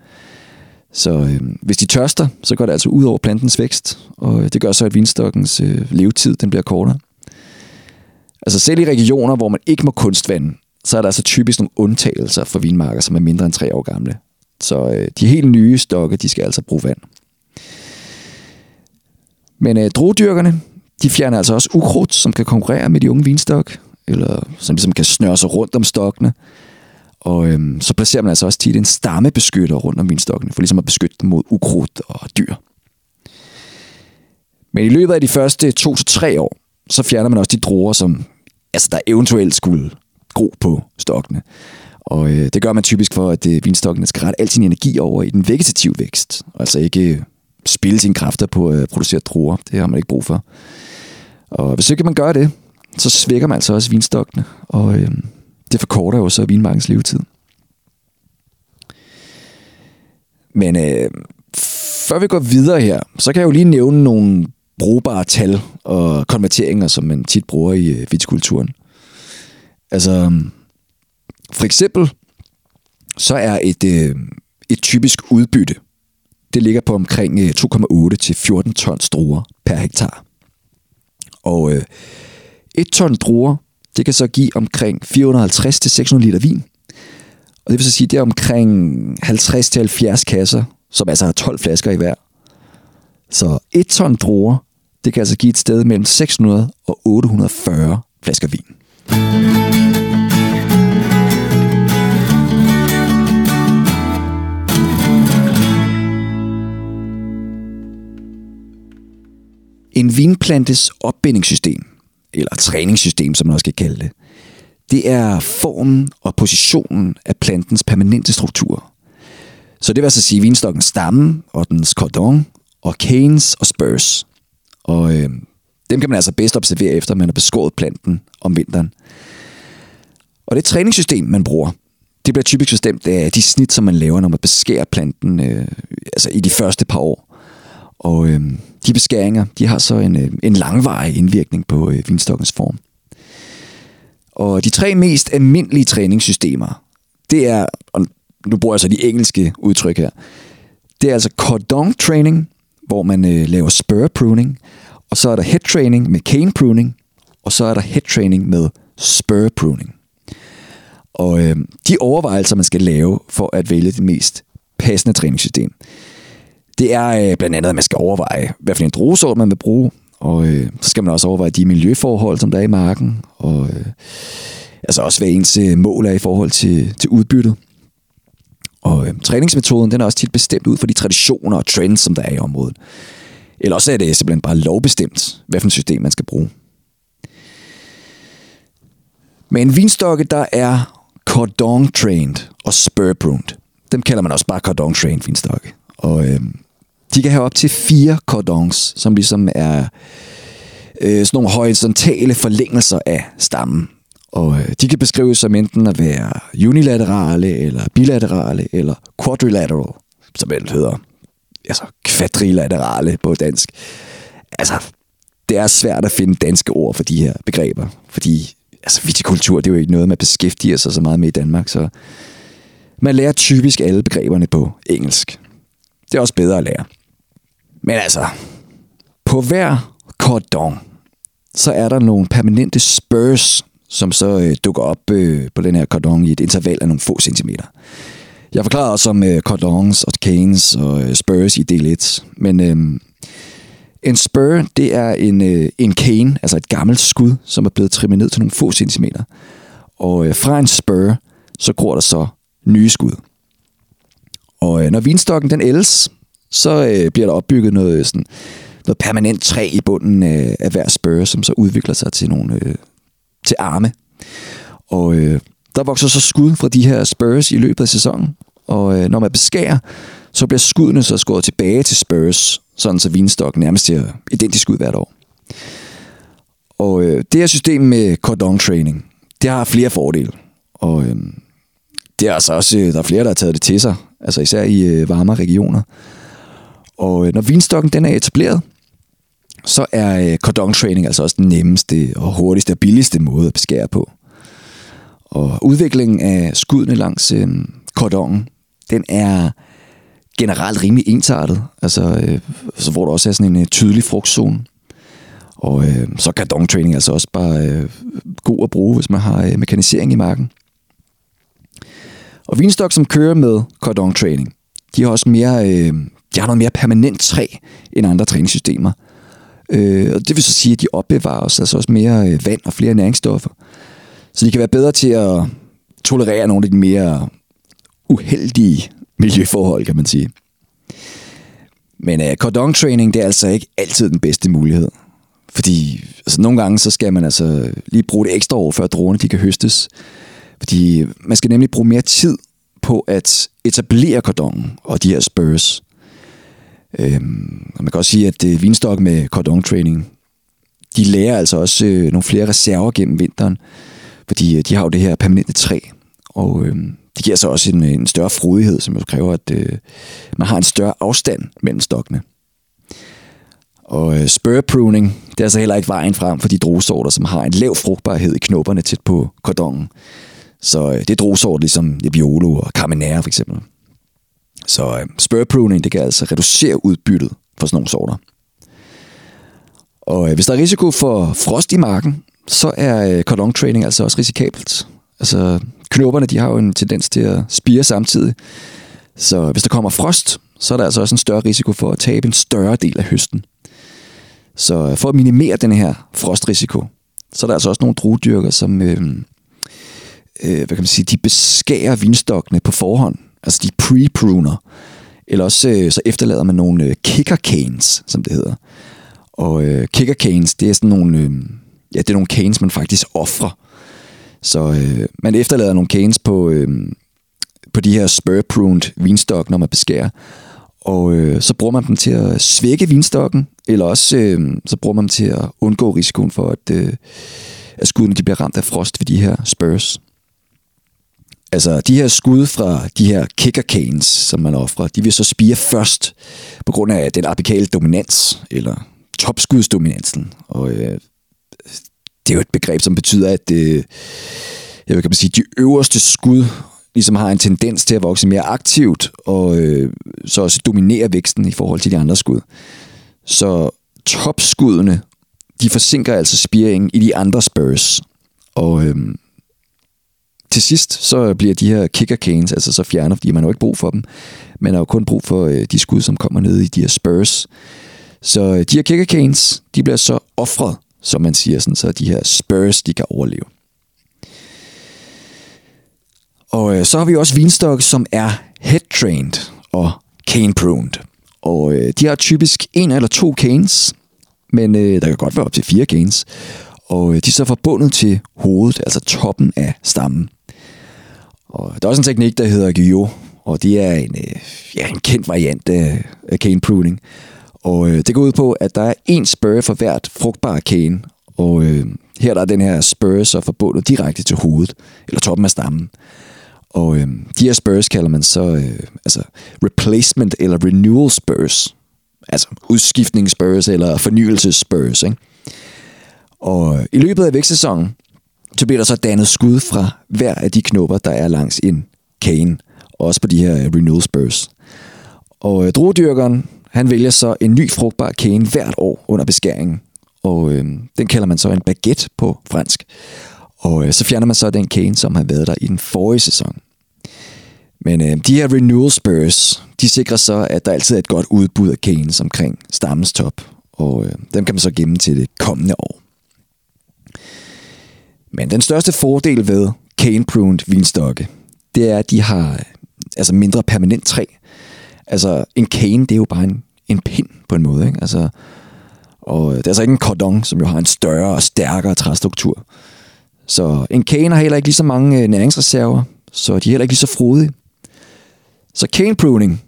Så øh, hvis de tørster, så går det altså ud over plantens vækst, og øh, det gør så, at vinstokkens øh, levetid den bliver kortere. Altså selv i regioner, hvor man ikke må kunstvande, så er der altså typisk nogle undtagelser for vinmarker, som er mindre end tre år gamle. Så øh, de helt nye stokke, de skal altså bruge vand. Men øh, druedyrkerne, de fjerner altså også ukrudt, som kan konkurrere med de unge vinstok, eller som ligesom kan snøre sig rundt om stokkene. Og øhm, så placerer man altså også tit en stammebeskytter rundt om vinstokkene, for ligesom at beskytte dem mod ukrudt og dyr. Men i løbet af de første to til tre år, så fjerner man også de druer, som altså, der eventuelt skulle gro på stokkene. Og øh, det gør man typisk for, at øh, vinstokkene skal rette al sin energi over i den vegetative vækst. Altså ikke øh, spille sine kræfter på øh, at producere druer. Det har man ikke brug for. Og hvis ikke man gør det, så svækker man altså også vinstokkene. Og øh, det forkorter jo så vinmarkens levetid. Men øh, før vi går videre her, så kan jeg jo lige nævne nogle brugbare tal og konverteringer, som man tit bruger i øh, vitikulturen. Altså, for eksempel, så er et, øh, et typisk udbytte, det ligger på omkring øh, 2,8 til 14 tons druer per hektar. Og øh, et ton druer, det kan så give omkring 450 til 600 liter vin. Og det vil så sige, det er omkring 50 til 70 kasser, som altså har 12 flasker i hver. Så et ton druer, det kan altså give et sted mellem 600 og 840 flasker vin. En vinplantes opbindingssystem, eller træningssystem, som man også kan kalde det, det er formen og positionen af plantens permanente struktur. Så det vil altså sige vinstokkens stamme og dens cordon og canes og spurs. Og øh, dem kan man altså bedst observere efter, man har beskåret planten om vinteren. Og det træningssystem, man bruger, det bliver typisk bestemt af de snit, som man laver, når man beskærer planten øh, altså i de første par år. Og øh, de beskæringer, de har så en, øh, en langvarig indvirkning på øh, vinstokkens form. Og de tre mest almindelige træningssystemer, det er, og nu bruger jeg så de engelske udtryk her, det er altså cordon training, hvor man øh, laver spur pruning, og så er der head training med cane pruning, og så er der head training med spur pruning. Og øh, de overvejelser, man skal lave for at vælge det mest passende træningssystem, det er øh, blandt andet, at man skal overveje, hvad for en druesort man vil bruge, og øh, så skal man også overveje de miljøforhold, som der er i marken, og øh, altså også hvad ens øh, mål er i forhold til, til udbyttet. Og øh, træningsmetoden, den er også tit bestemt ud for de traditioner og trends, som der er i området. Eller også er det simpelthen bare lovbestemt, hvad for et system man skal bruge. Men en vinstokke, der er cordon trained og spur pruned, dem kalder man også bare cordon trained vinstokke. Og øh, de kan have op til fire cordons, som ligesom er øh, sådan nogle horisontale forlængelser af stammen. Og øh, de kan beskrives som enten at være unilaterale, eller bilaterale, eller quadrilateral, som det hedder. Altså kvadrilaterale på dansk. Altså, det er svært at finde danske ord for de her begreber, fordi altså, vitikultur, det er jo ikke noget, man beskæftiger sig så meget med i Danmark, så man lærer typisk alle begreberne på engelsk. Det er også bedre at lære. Men altså, på hver cordon, så er der nogle permanente spurs, som så øh, dukker op øh, på den her cordon i et interval af nogle få centimeter. Jeg forklarer også om øh, cordons og canes og øh, spurs i del 1, men øh, En spur, det er en, øh, en cane, altså et gammelt skud, som er blevet trimmet ned til nogle få centimeter. Og øh, fra en spur, så gror der så nye skud. Og øh, når vinstokken den ældes, så øh, bliver der opbygget noget, øh, sådan, noget permanent træ i bunden øh, af hver spørge, som så udvikler sig til nogle øh, til arme. Og øh, der vokser så skud fra de her spurs i løbet af sæsonen. Og øh, når man beskærer, så bliver skuddene så skåret tilbage til spurs, sådan så vinstokken nærmest ser identisk ud hvert år. Og øh, det her system med cordon training, det har flere fordele. Og øh, det er altså også, øh, der er flere, der har taget det til sig, altså især i øh, varmere regioner. Og øh, når vinstokken den er etableret, så er øh, cordon training altså også den nemmeste og hurtigste og billigste måde at beskære på. Og udviklingen af skuddene langs øh, kordonen, den er generelt rimelig ensartet, altså, øh, så hvor der også er sådan en øh, tydelig frugtzone. Og øh, så cordon training altså også bare øh, god at bruge, hvis man har øh, mekanisering i marken. Og vinstok, som kører med cordon training, de har også mere, øh, de har noget mere permanent træ end andre træningssystemer. Øh, og det vil så sige, at de opbevarer os altså også mere øh, vand og flere næringsstoffer. Så de kan være bedre til at tolerere nogle af de mere uheldige miljøforhold, kan man sige. Men øh, cordon training, det er altså ikke altid den bedste mulighed. Fordi altså, nogle gange, så skal man altså lige bruge det ekstra år, før dronerne de kan høstes. Fordi øh, man skal nemlig bruge mere tid på at etablere kordonen og de her spurs. Øhm, og man kan også sige, at øh, det vinstok med cordon training, de lærer altså også øh, nogle flere reserver gennem vinteren, fordi øh, de har jo det her permanente træ, og øh, det giver så også en, øh, en større frodighed, som jo kræver, at øh, man har en større afstand mellem stokkene. Og øh, spur pruning, det er altså heller ikke vejen frem for de druesorter, som har en lav frugtbarhed i knopperne tæt på kordonen. Så øh, det er druesorter ligesom Nebbiolo og Carmenere for eksempel. Så øh, spur pruning, det kan altså reducere udbyttet for sådan nogle sorter. Og øh, hvis der er risiko for frost i marken, så er øh, cordon training altså også risikabelt. Altså knopperne, de har jo en tendens til at spire samtidig. Så hvis der kommer frost, så er der altså også en større risiko for at tabe en større del af høsten. Så øh, for at minimere den her frostrisiko, så er der altså også nogle druedyrker, som øh, øh, hvad kan man sige, de beskærer vinstokkene på forhånd. Altså de pre-pruner. Eller også øh, så efterlader man nogle øh, kicker canes, som det hedder. Og øh, kicker canes, det er sådan nogle, øh, ja, det er nogle canes, man faktisk offrer. Så øh, man efterlader nogle canes på, øh, på de her spur-pruned vinstok, når man beskærer. Og øh, så bruger man dem til at svække vinstokken, eller også øh, så bruger man dem til at undgå risikoen for, at, øh, at skuddene de bliver ramt af frost ved de her spurs. Altså, de her skud fra de her kicker canes, som man offrer, de vil så spire først på grund af den apikale dominans, eller topskudsdominansen. Og øh, det er jo et begreb, som betyder, at øh, jeg kan man sige, de øverste skud ligesom har en tendens til at vokse mere aktivt, og øh, så også dominere væksten i forhold til de andre skud. Så topskuddene, de forsinker altså spiringen i de andre spurs. Og øh, til sidst, så bliver de her kicker canes altså så fjernet, fordi man har jo ikke brug for dem. Man har jo kun brug for øh, de skud, som kommer ned i de her spurs. Så øh, de her kicker canes, de bliver så offret, som man siger, sådan, så de her spurs, de kan overleve. Og øh, så har vi også vinstok, som er head-trained og cane-pruned. Og øh, de har typisk en eller to canes, men øh, der kan godt være op til fire canes. Og øh, de er så forbundet til hovedet, altså toppen af stammen. Og der er også en teknik, der hedder Gyo, og det er en, øh, ja, en kendt variant af, af cane pruning. Og øh, det går ud på, at der er en spur for hvert frugtbare cane, og øh, her der er den her spur så forbundet direkte til hovedet, eller toppen af stammen. Og øh, de her spurs kalder man så øh, altså replacement eller renewal spurs. Altså udskiftningsspurs eller fornyelsesspurs. Ikke? Og i løbet af vækstsæsonen, så bliver der så dannet skud fra hver af de knopper, der er langs en cane. Også på de her øh, renewal spurs. Og øh, druedyrkeren, han vælger så en ny frugtbar cane hvert år under beskæringen. Og øh, den kalder man så en baguette på fransk. Og øh, så fjerner man så den cane, som har været der i den forrige sæson. Men øh, de her renewal spurs, de sikrer så, at der altid er et godt udbud af canes omkring stammens top. og øh, dem kan man så gemme til det kommende år. Men den største fordel ved cane pruned vinstokke, det er, at de har altså mindre permanent træ. Altså en cane, det er jo bare en, en pind på en måde. Ikke? Altså, og det er altså ikke en cordon, som jo har en større og stærkere træstruktur. Så en cane har heller ikke lige så mange øh, næringsreserver, så de er heller ikke lige så frodige. Så cane pruning,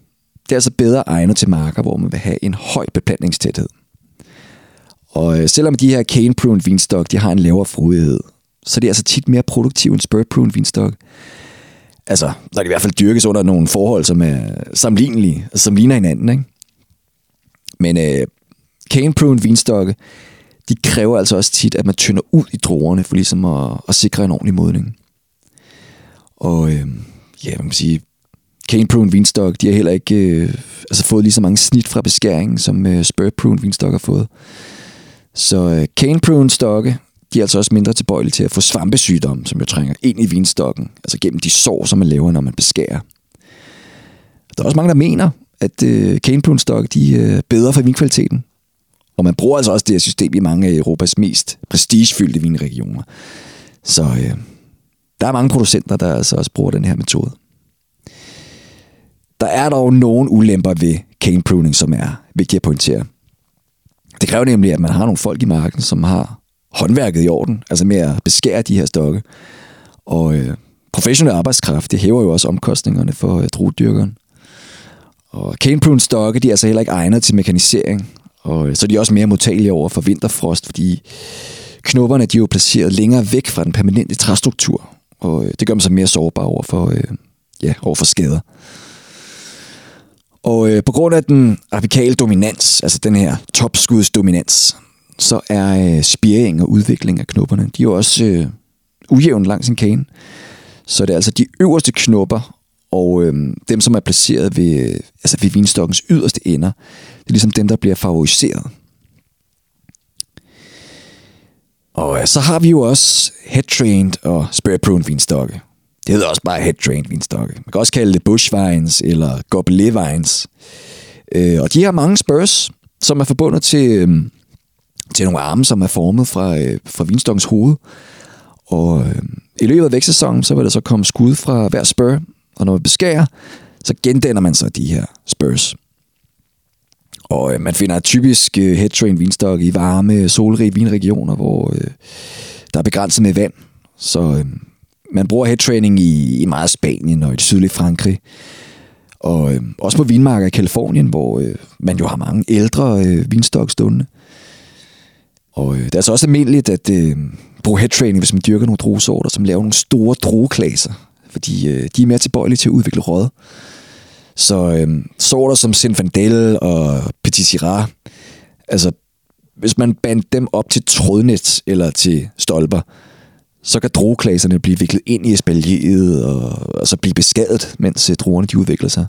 det er altså bedre egnet til marker, hvor man vil have en høj beplantningstæthed. Og øh, selvom de her cane pruned vinstok, de har en lavere frodighed, så det er altså tit mere produktivt end spur prune vinstok. Altså, så kan i hvert fald dyrkes under nogle forhold, som er sammenlignelige, altså, som ligner hinanden, ikke? Men øh, cane prune vinstokke, de kræver altså også tit, at man tynder ud i druerne, for ligesom at, at sikre en ordentlig modning. Og øh, ja, man kan sige, cane prune vinstok, de har heller ikke øh, altså fået lige så mange snit fra beskæringen, som øh, spur prune vinstok har fået. Så øh, cane prune stokke, de er altså også mindre tilbøjelige til at få svampesygdom, som jo trænger ind i vinstokken, altså gennem de sår, som man laver, når man beskærer. Der er også mange, der mener, at øh, cane pruned stokke, de er bedre for vinkvaliteten. Og man bruger altså også det her system i mange af Europas mest prestigefyldte vinregioner. Så øh, der er mange producenter, der altså også bruger den her metode. Der er dog nogle ulemper ved cane pruning, som er vigtige at pointere. Det kræver nemlig, at man har nogle folk i marken, som har håndværket i orden, altså med at beskære de her stokke. Og øh, professionel arbejdskraft, det hæver jo også omkostningerne for øh, druedyrkeren. Og cane prune stokke, de er altså heller ikke egnet til mekanisering, og øh, så er de også mere modtagelige over for vinterfrost, fordi knopperne de er jo placeret længere væk fra den permanente træstruktur, og øh, det gør dem så mere sårbare over for, øh, ja, over for skader. Og øh, på grund af den apikale dominans, altså den her topskudsdominans, så er øh, spiring og udvikling af knopperne, de er jo også øh, ujævne langs en kane. Så det er altså de øverste knopper, og øh, dem, som er placeret ved, altså ved vinstokkens yderste ender, det er ligesom dem, der bliver favoriseret. Og øh, så har vi jo også head-trained og spirit-prone vinstokke. Det hedder også bare head-trained vinstokke. Man kan også kalde det bush vines eller gobelet vines. Øh, og de har mange spurs, som er forbundet til, øh, til nogle arme, som er formet fra, øh, fra vinstokkens hoved. Og øh, i løbet af vækstsæsonen, så vil der så komme skud fra hver spur, og når man beskærer, så gendanner man så de her spurs. Og øh, man finder typisk øh, headtrain vinstok i varme, solrige vinregioner, hvor øh, der er begrænset med vand. Så øh, man bruger headtraining i, i meget Spanien og i det sydlige Frankrig. Og øh, også på vinmarker i Kalifornien, hvor øh, man jo har mange ældre øh, vinstok stående. Og øh, det er altså også almindeligt at øh, bruge headtraining, hvis man dyrker nogle druesorter, som laver nogle store drueklaser. Fordi øh, de er mere tilbøjelige til at udvikle råd. Så øh, sorter som Sinfandel og Petit Syrah, altså hvis man bandt dem op til trådnet eller til stolper, så kan drueklaserne blive viklet ind i espalieret og, og så blive beskadet, mens øh, druerne de udvikler sig.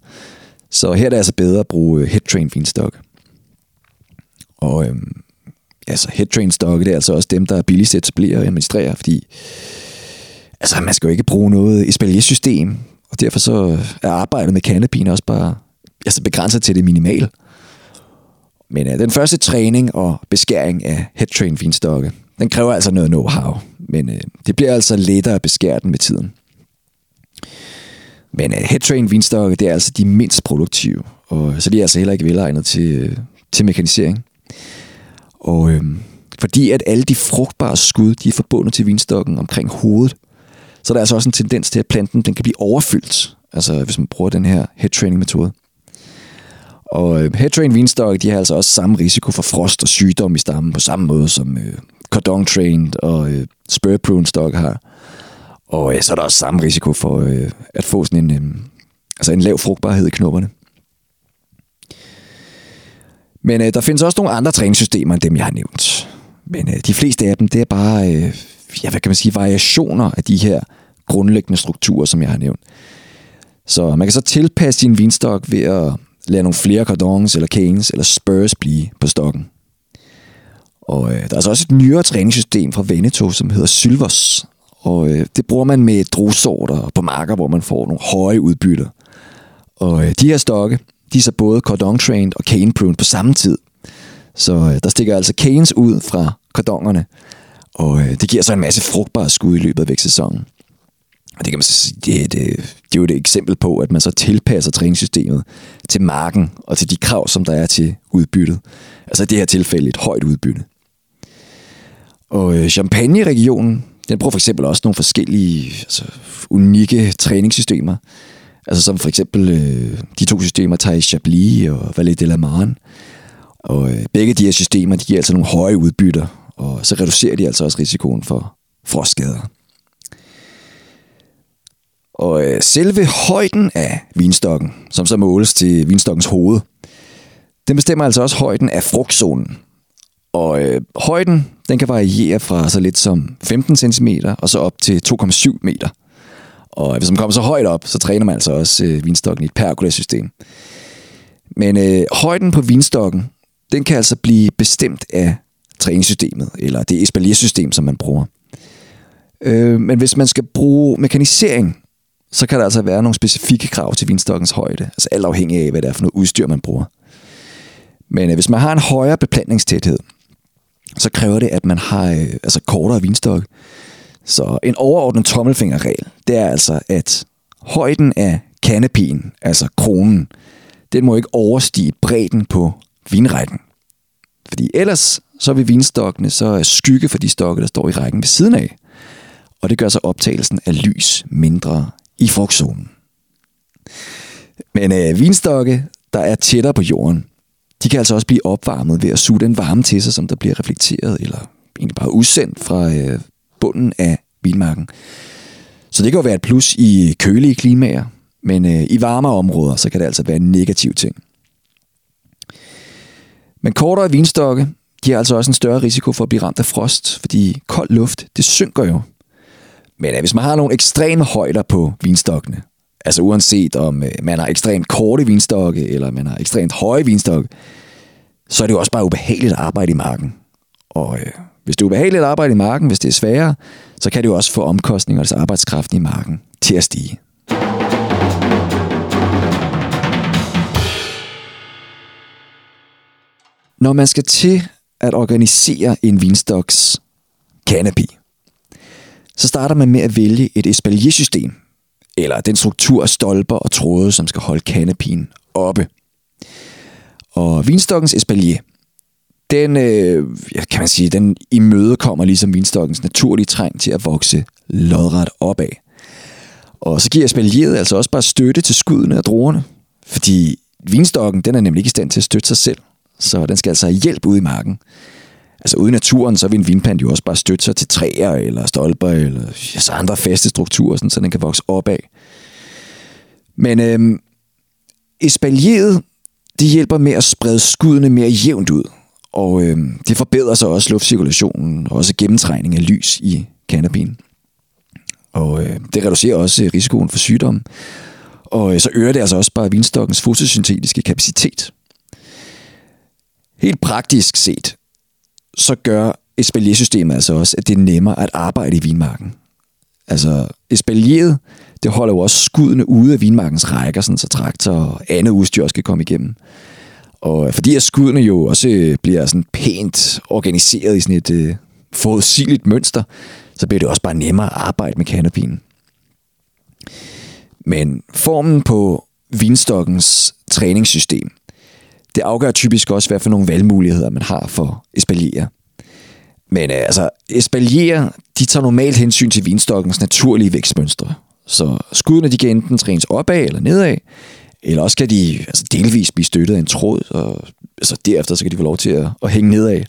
Så her er det altså bedre at bruge øh, headtrain finstok. Og øhm, altså headtrain stokke, det er altså også dem, der er billigst at etablere og administrere, fordi altså, man skal jo ikke bruge noget espaliersystem, og derfor så er arbejdet med canopien også bare altså begrænset til det minimale. Men uh, den første træning og beskæring af headtrain vinstokke, den kræver altså noget know-how, men uh, det bliver altså lettere at beskære den med tiden. Men øh, uh, headtrain vinstokke, det er altså de mindst produktive, og så de er altså heller ikke velegnet til, uh, til mekanisering. Og uh, fordi at alle de frugtbare skud, de er forbundet til vinstokken omkring hovedet, så er der altså også en tendens til, at planten den kan blive overfyldt, altså hvis man bruger den her head training metode. Og øh, head train vinstokke, de har altså også samme risiko for frost og sygdom i stammen, på samme måde som øh, cordon trained og øh, spur prune stock har. Og øh, så er der også samme risiko for øh, at få sådan en, øh, altså en lav frugtbarhed i knopperne. Men øh, der findes også nogle andre træningssystemer end dem, jeg har nævnt. Men øh, de fleste af dem, det er bare øh, ja, hvad kan man sige, variationer af de her grundlæggende strukturer, som jeg har nævnt. Så man kan så tilpasse sin vinstok ved at lade nogle flere cordons eller canes eller spurs blive på stokken. Og øh, der er altså også et nyere træningssystem fra Veneto, som hedder Sylvers. Og øh, det bruger man med drusorter på marker, hvor man får nogle høje udbytter. Og øh, de her stokke, de er så både cordon trained og cane pruned på samme tid. Så øh, der stikker altså canes ud fra kordongerne, og øh, det giver så en masse frugtbare skud i løbet af vækstsæsonen. Og det kan man så sige, det, det, det er jo et eksempel på, at man så tilpasser træningssystemet til marken og til de krav, som der er til udbyttet. Altså i det her tilfælde et højt udbytte. Og øh, Champagne-regionen, den bruger for eksempel også nogle forskellige altså, unikke træningssystemer. Altså som for eksempel øh, de to systemer, Thais Chablis og Valet de la Marne. Og øh, begge de her systemer, de giver altså nogle høje udbytter, og så reducerer de altså også risikoen for frostskader. Og øh, selve højden af vinstokken, som så måles til vinstokkens hoved, den bestemmer altså også højden af frugtzonen. Og øh, højden, den kan variere fra så lidt som 15 cm og så op til 2,7 meter. Og hvis man kommer så højt op, så træner man altså også øh, vinstokken i et pergolasystem. Men øh, højden på vinstokken, den kan altså blive bestemt af træningssystemet, eller det espaliersystem, som man bruger. Øh, men hvis man skal bruge mekanisering, så kan der altså være nogle specifikke krav til vinstokkens højde, altså alt afhængig af, hvad det er for noget udstyr, man bruger. Men øh, hvis man har en højere beplantningstæthed, så kræver det, at man har øh, altså kortere vinstok. Så en overordnet tommelfingerregel, det er altså, at højden af kanapien, altså kronen, den må ikke overstige bredden på vinrækken. Fordi ellers så vil vinstokkene så skygge for de stokke, der står i rækken ved siden af. Og det gør så optagelsen af lys mindre i frugtzonen. Men øh, vinstokke, der er tættere på jorden, de kan altså også blive opvarmet ved at suge den varme til sig, som der bliver reflekteret, eller egentlig bare udsendt fra øh, bunden af vinmarken. Så det kan jo være et plus i kølige klimaer, men øh, i varmere områder, så kan det altså være en negativ ting. Men kortere vinstokke, de har altså også en større risiko for at blive ramt af frost, fordi kold luft, det synker jo. Men øh, hvis man har nogle ekstreme højder på vinstokkene, altså uanset om øh, man har ekstremt korte vinstokke, eller man har ekstremt høje vinstokke, så er det jo også bare ubehageligt at arbejde i marken. Og øh, hvis det er ubehageligt at arbejde i marken, hvis det er sværere, så kan det jo også få omkostninger, til arbejdskraften i marken, til at stige. Når man skal til at organisere en vinstoks canopy, så starter man med at vælge et espaliersystem, eller den struktur af stolper og tråde, som skal holde kanapien oppe. Og vinstokkens espalier, den, øh, kan man sige, den imødekommer ligesom vinstokkens naturlige træng til at vokse lodret opad. Og så giver espalieret altså også bare støtte til skuddene og druerne, fordi vinstokken, den er nemlig ikke i stand til at støtte sig selv, så den skal altså have hjælp ude i marken. Altså ude i naturen, så vil en vinplant jo også bare støtte sig til træer eller stolper eller ja, så andre faste strukturer, sådan, så den kan vokse opad. Men øh, espalieret, det hjælper med at sprede skuddene mere jævnt ud, og øh, det forbedrer så også luftcirkulationen og også gennemtrængning af lys i kanapien. Og øh, det reducerer også øh, risikoen for sygdom. Og øh, så øger det altså også bare vinstokkens fotosyntetiske kapacitet. Helt praktisk set, så gør espaliersystemet altså også, at det er nemmere at arbejde i vinmarken. Altså, espalieret, det holder jo også skuddene ude af vinmarkens rækker, sådan så traktor og andet udstyr skal komme igennem. Og øh, fordi at skuddene jo også øh, bliver sådan pænt organiseret i sådan et øh, forudsigeligt mønster, så bliver det også bare nemmere at arbejde med kanopinen. Men formen på vinstokkens træningssystem, det afgør typisk også, hvad for nogle valgmuligheder man har for espalier. Men øh, altså, espalier, de tager normalt hensyn til vinstokkens naturlige vækstmønstre. Så skuddene, de kan enten trænes opad eller nedad, eller også kan de altså, delvis blive støttet af en tråd, og altså, derefter så kan de få lov til at, at hænge nedad.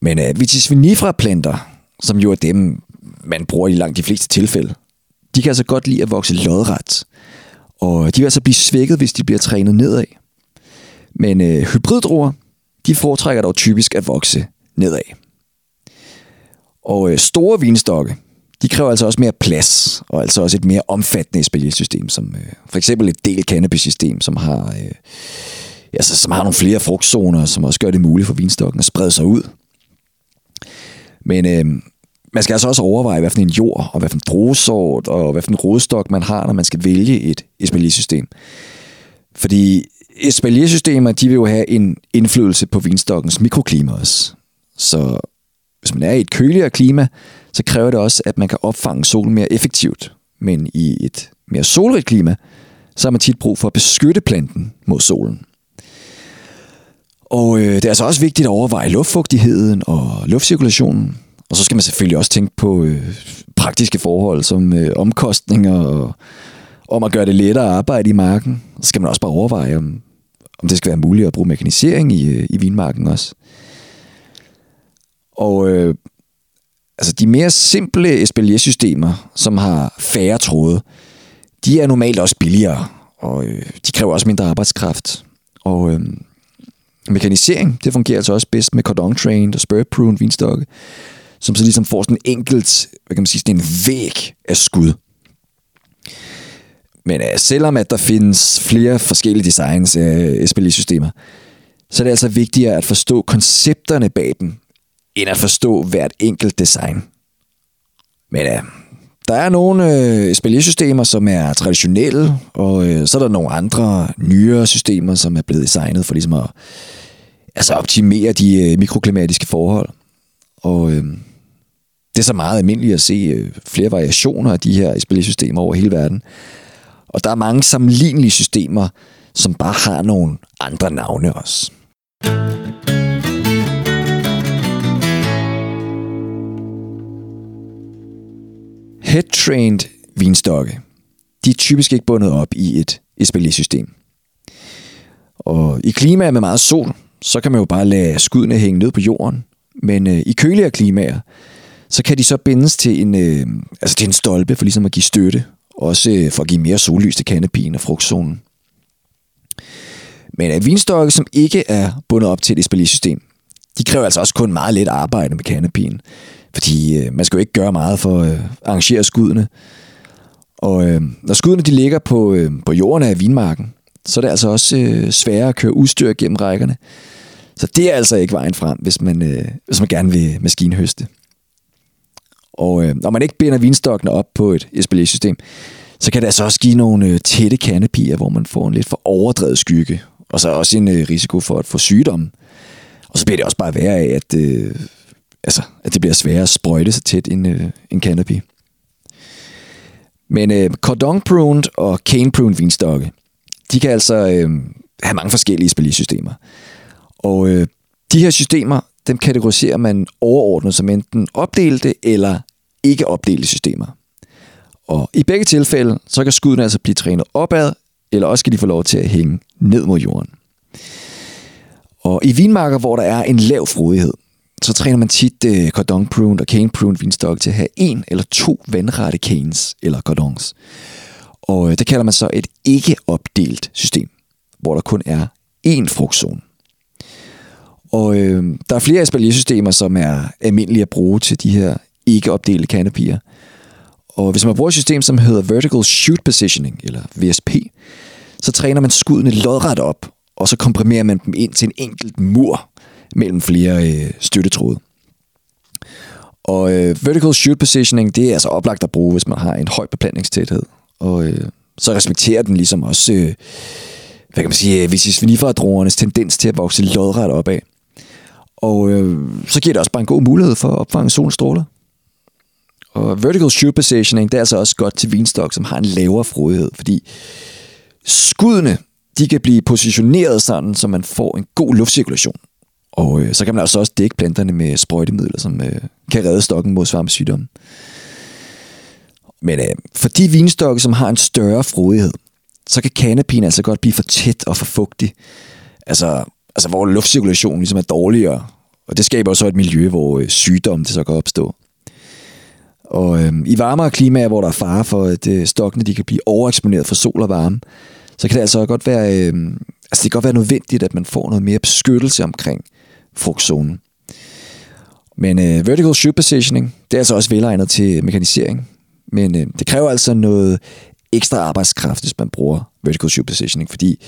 Men øh, uh, vitisvinifra-planter, som jo er dem, man bruger i langt de fleste tilfælde, de kan altså godt lide at vokse lodret. Og de vil altså blive svækket, hvis de bliver trænet nedad. Men øh, hybriddruer, de foretrækker dog typisk at vokse nedad. Og øh, store vinstokke, de kræver altså også mere plads, og altså også et mere omfattende spilsystem, som øh, for eksempel et del cannabis-system, som har, øh, altså, som har nogle flere frugtzoner, som også gør det muligt for vinstokken at sprede sig ud. Men øh, man skal altså også overveje, hvad for en jord, og hvad for en druesort, og hvad for en rodstok man har, når man skal vælge et espalier-system. Fordi espaliersystemer, de vil jo have en indflydelse på vinstokkens mikroklima også. Så hvis man er i et køligere klima, så kræver det også, at man kan opfange solen mere effektivt. Men i et mere solrigt klima, så har man tit brug for at beskytte planten mod solen. Og øh, det er altså også vigtigt at overveje luftfugtigheden og luftcirkulationen. Og så skal man selvfølgelig også tænke på øh, praktiske forhold som øh, omkostninger og om at gøre det lettere at arbejde i marken. Så skal man også bare overveje, om, om det skal være muligt at bruge mekanisering i, øh, i vinmarken også. Og øh, altså de mere simple espalier-systemer, som har færre tråde, de er normalt også billigere, og øh, de kræver også mindre arbejdskraft. Og øh, mekanisering, det fungerer altså også bedst med cordon trained og spur prune vinstokke, som så ligesom får sådan en enkelt, hvad kan man sige, sådan en væg af skud. Men øh, selvom at der findes flere forskellige designs af SPL-systemer, så er det altså vigtigere at forstå koncepterne bag dem, end at forstå hvert enkelt design. Men ja, der er nogle øh, SPL-systemer, som er traditionelle, og øh, så er der nogle andre nyere systemer, som er blevet designet for ligesom at altså optimere de øh, mikroklimatiske forhold. Og øh, det er så meget almindeligt at se øh, flere variationer af de her spilsystemer over hele verden. Og der er mange sammenlignelige systemer, som bare har nogle andre navne også. Head-trained vinstokke, de er typisk ikke bundet op i et espalier-system. Og i klimaer med meget sol, så kan man jo bare lade skuddene hænge ned på jorden. Men øh, i køligere klimaer, så kan de så bindes til en, øh, altså til en stolpe for ligesom at give støtte også øh, for at give mere sollys til kanopien og frugtzonen. Men øh, vinstokke, som ikke er bundet op til et espalier-system, de kræver altså også kun meget let arbejde med kanopien, fordi øh, man skal jo ikke gøre meget for at øh, arrangere skuddene. Og øh, når skuddene de ligger på, øh, på jorden af vinmarken, så er det altså også øh, sværere at køre udstyr gennem rækkerne. Så det er altså ikke vejen frem, hvis man, øh, hvis man gerne vil maskinhøste. Og øh, når man ikke binder vinstokkene op på et espalier-system, så kan det altså også give nogle øh, tætte kanepier, hvor man får en lidt for overdrevet skygge. Og så også en øh, risiko for at få sygdom. Og så bliver det også bare værre af, at, øh, altså, at det bliver sværere at sprøjte så tæt en, øh, en canopy. Men øh, cordon pruned og cane pruned vinstokke, de kan altså øh, have mange forskellige spilsystemer. Og øh, de her systemer, dem kategoriserer man overordnet som enten opdelte eller ikke opdelte systemer. Og i begge tilfælde, så kan skuddene altså blive trænet opad, eller også skal de få lov til at hænge ned mod jorden. Og i vinmarker, hvor der er en lav frodighed, så træner man tit øh, cordon pruned og cane pruned vinstok til at have en eller to vandrette canes eller cordons. Og øh, det kalder man så et ikke opdelt system, hvor der kun er én frugtzone. Og øh, der er flere espaliersystemer, som er almindelige at bruge til de her ikke opdelte kanopier. Og hvis man bruger et system, som hedder Vertical Shoot Positioning, eller VSP, så træner man skuddene lodret op, og så komprimerer man dem ind til en enkelt mur mellem flere øh, støttetråde. Og øh, Vertical Shoot Positioning, det er altså oplagt at bruge, hvis man har en høj beplantningstæthed. Og øh, så respekterer den ligesom også, øh, hvad kan man sige, øh, vicisviniferdroernes tendens til at vokse lodret opad. Og øh, så giver det også bare en god mulighed for at opfange solstråler. Og vertical shoot positioning, det er altså også godt til vinstok, som har en lavere frodighed, fordi skuddene, de kan blive positioneret sådan, så man får en god luftcirkulation. Og øh, så kan man altså også dække planterne med sprøjtemidler, som øh, kan redde stokken mod svampesygdomme. Men øh, for de vinstokke, som har en større frodighed, så kan kanapien altså godt blive for tæt og for fugtig. Altså, altså hvor luftcirkulationen ligesom er dårligere. Og det skaber også et miljø, hvor øh, sygdomme det så kan opstå. Og øh, i varmere klimaer, hvor der er fare for, at øh, stokkene de kan blive overeksponeret for sol og varme, så kan det altså godt være, øh, altså det kan godt være nødvendigt, at man får noget mere beskyttelse omkring frugtzonen. Men øh, vertical shoot positioning, det er altså også velegnet til mekanisering. Men øh, det kræver altså noget ekstra arbejdskraft, hvis man bruger vertical shoot positioning, fordi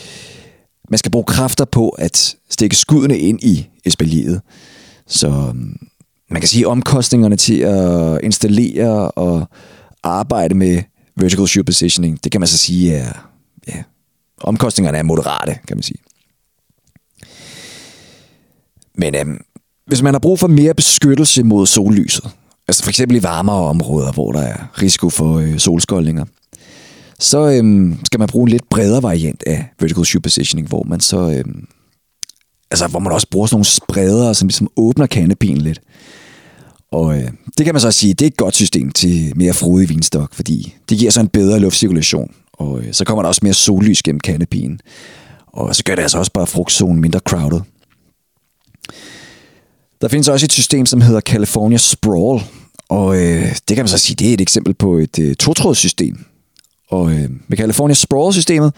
man skal bruge kræfter på at stikke skuddene ind i espaliet. Så øh, man kan sige, at omkostningerne til at installere og arbejde med vertical shoot positioning, det kan man så sige er ja, omkostningerne er moderate, kan man sige. Men øhm, hvis man har brug for mere beskyttelse mod sollyset, altså for eksempel i varmere områder, hvor der er risiko for øh, solskoldninger, så øhm, skal man bruge en lidt bredere variant af vertical shoe positioning, hvor man så øhm, altså hvor man også bruger sådan nogle spredere, som ligesom åbner kanepien lidt. Og øh, det kan man så sige, det er et godt system til mere frodig vinstok, fordi det giver så en bedre luftcirkulation, og øh, så kommer der også mere sollys gennem kanepien. Og så gør det altså også bare frugtzonen mindre crowded. Der findes også et system, som hedder California Sprawl, og øh, det kan man så sige, det er et eksempel på et øh, totrådssystem. Og øh, med California Sprawl-systemet,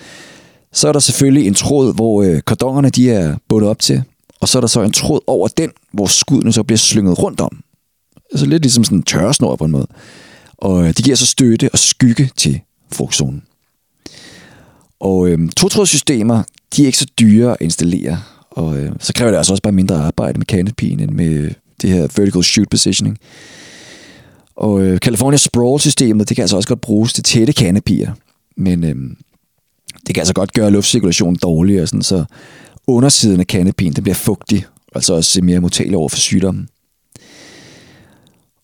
så er der selvfølgelig en tråd, hvor øh, kordongerne de er bundet op til, og så er der så en tråd over den, hvor skuddene så bliver slynget rundt om. Altså lidt ligesom sådan en tørresnor på en måde. Og øh, det giver så støtte og skygge til frugtzonen. Og øh, totrådssystemer, de er ikke så dyre at installere, og øh, så kræver det altså også bare mindre arbejde med canopyen end med det her vertical shoot positioning. Og øh, California Sprawl-systemet, det kan altså også godt bruges til tætte kanopier, men øh, det kan altså godt gøre luftcirkulationen dårligere, sådan, så undersiden af kanopien den bliver fugtig, altså også mere modtagelig over for sygdommen.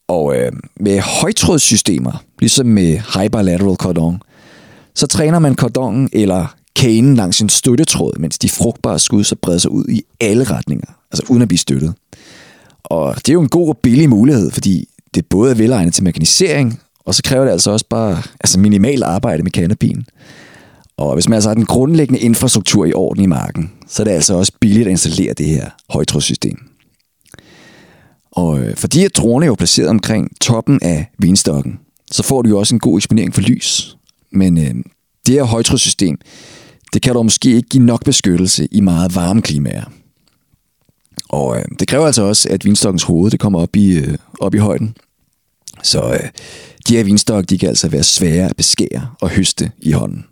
Og øh, med højtrådssystemer, ligesom med hyperlateral cordon, så træner man cordonen eller kanen langs en støttetråd, mens de frugtbare skud så breder sig ud i alle retninger, altså uden at blive støttet. Og det er jo en god og billig mulighed, fordi det både er velegnet til mekanisering, og så kræver det altså også bare altså minimal arbejde med kanopien. Og hvis man altså har den grundlæggende infrastruktur i orden i marken, så er det altså også billigt at installere det her højtrådssystem. Og øh, fordi at dronen er jo placeret omkring toppen af vinstokken, så får du jo også en god eksponering for lys. Men øh, det her højtrådssystem, det kan dog måske ikke give nok beskyttelse i meget varme klimaer. Og øh, det kræver altså også, at vinstokkens hoved det kommer op i, øh, op i højden. Så øh, de her vinstok, de kan altså være svære at beskære og høste i hånden.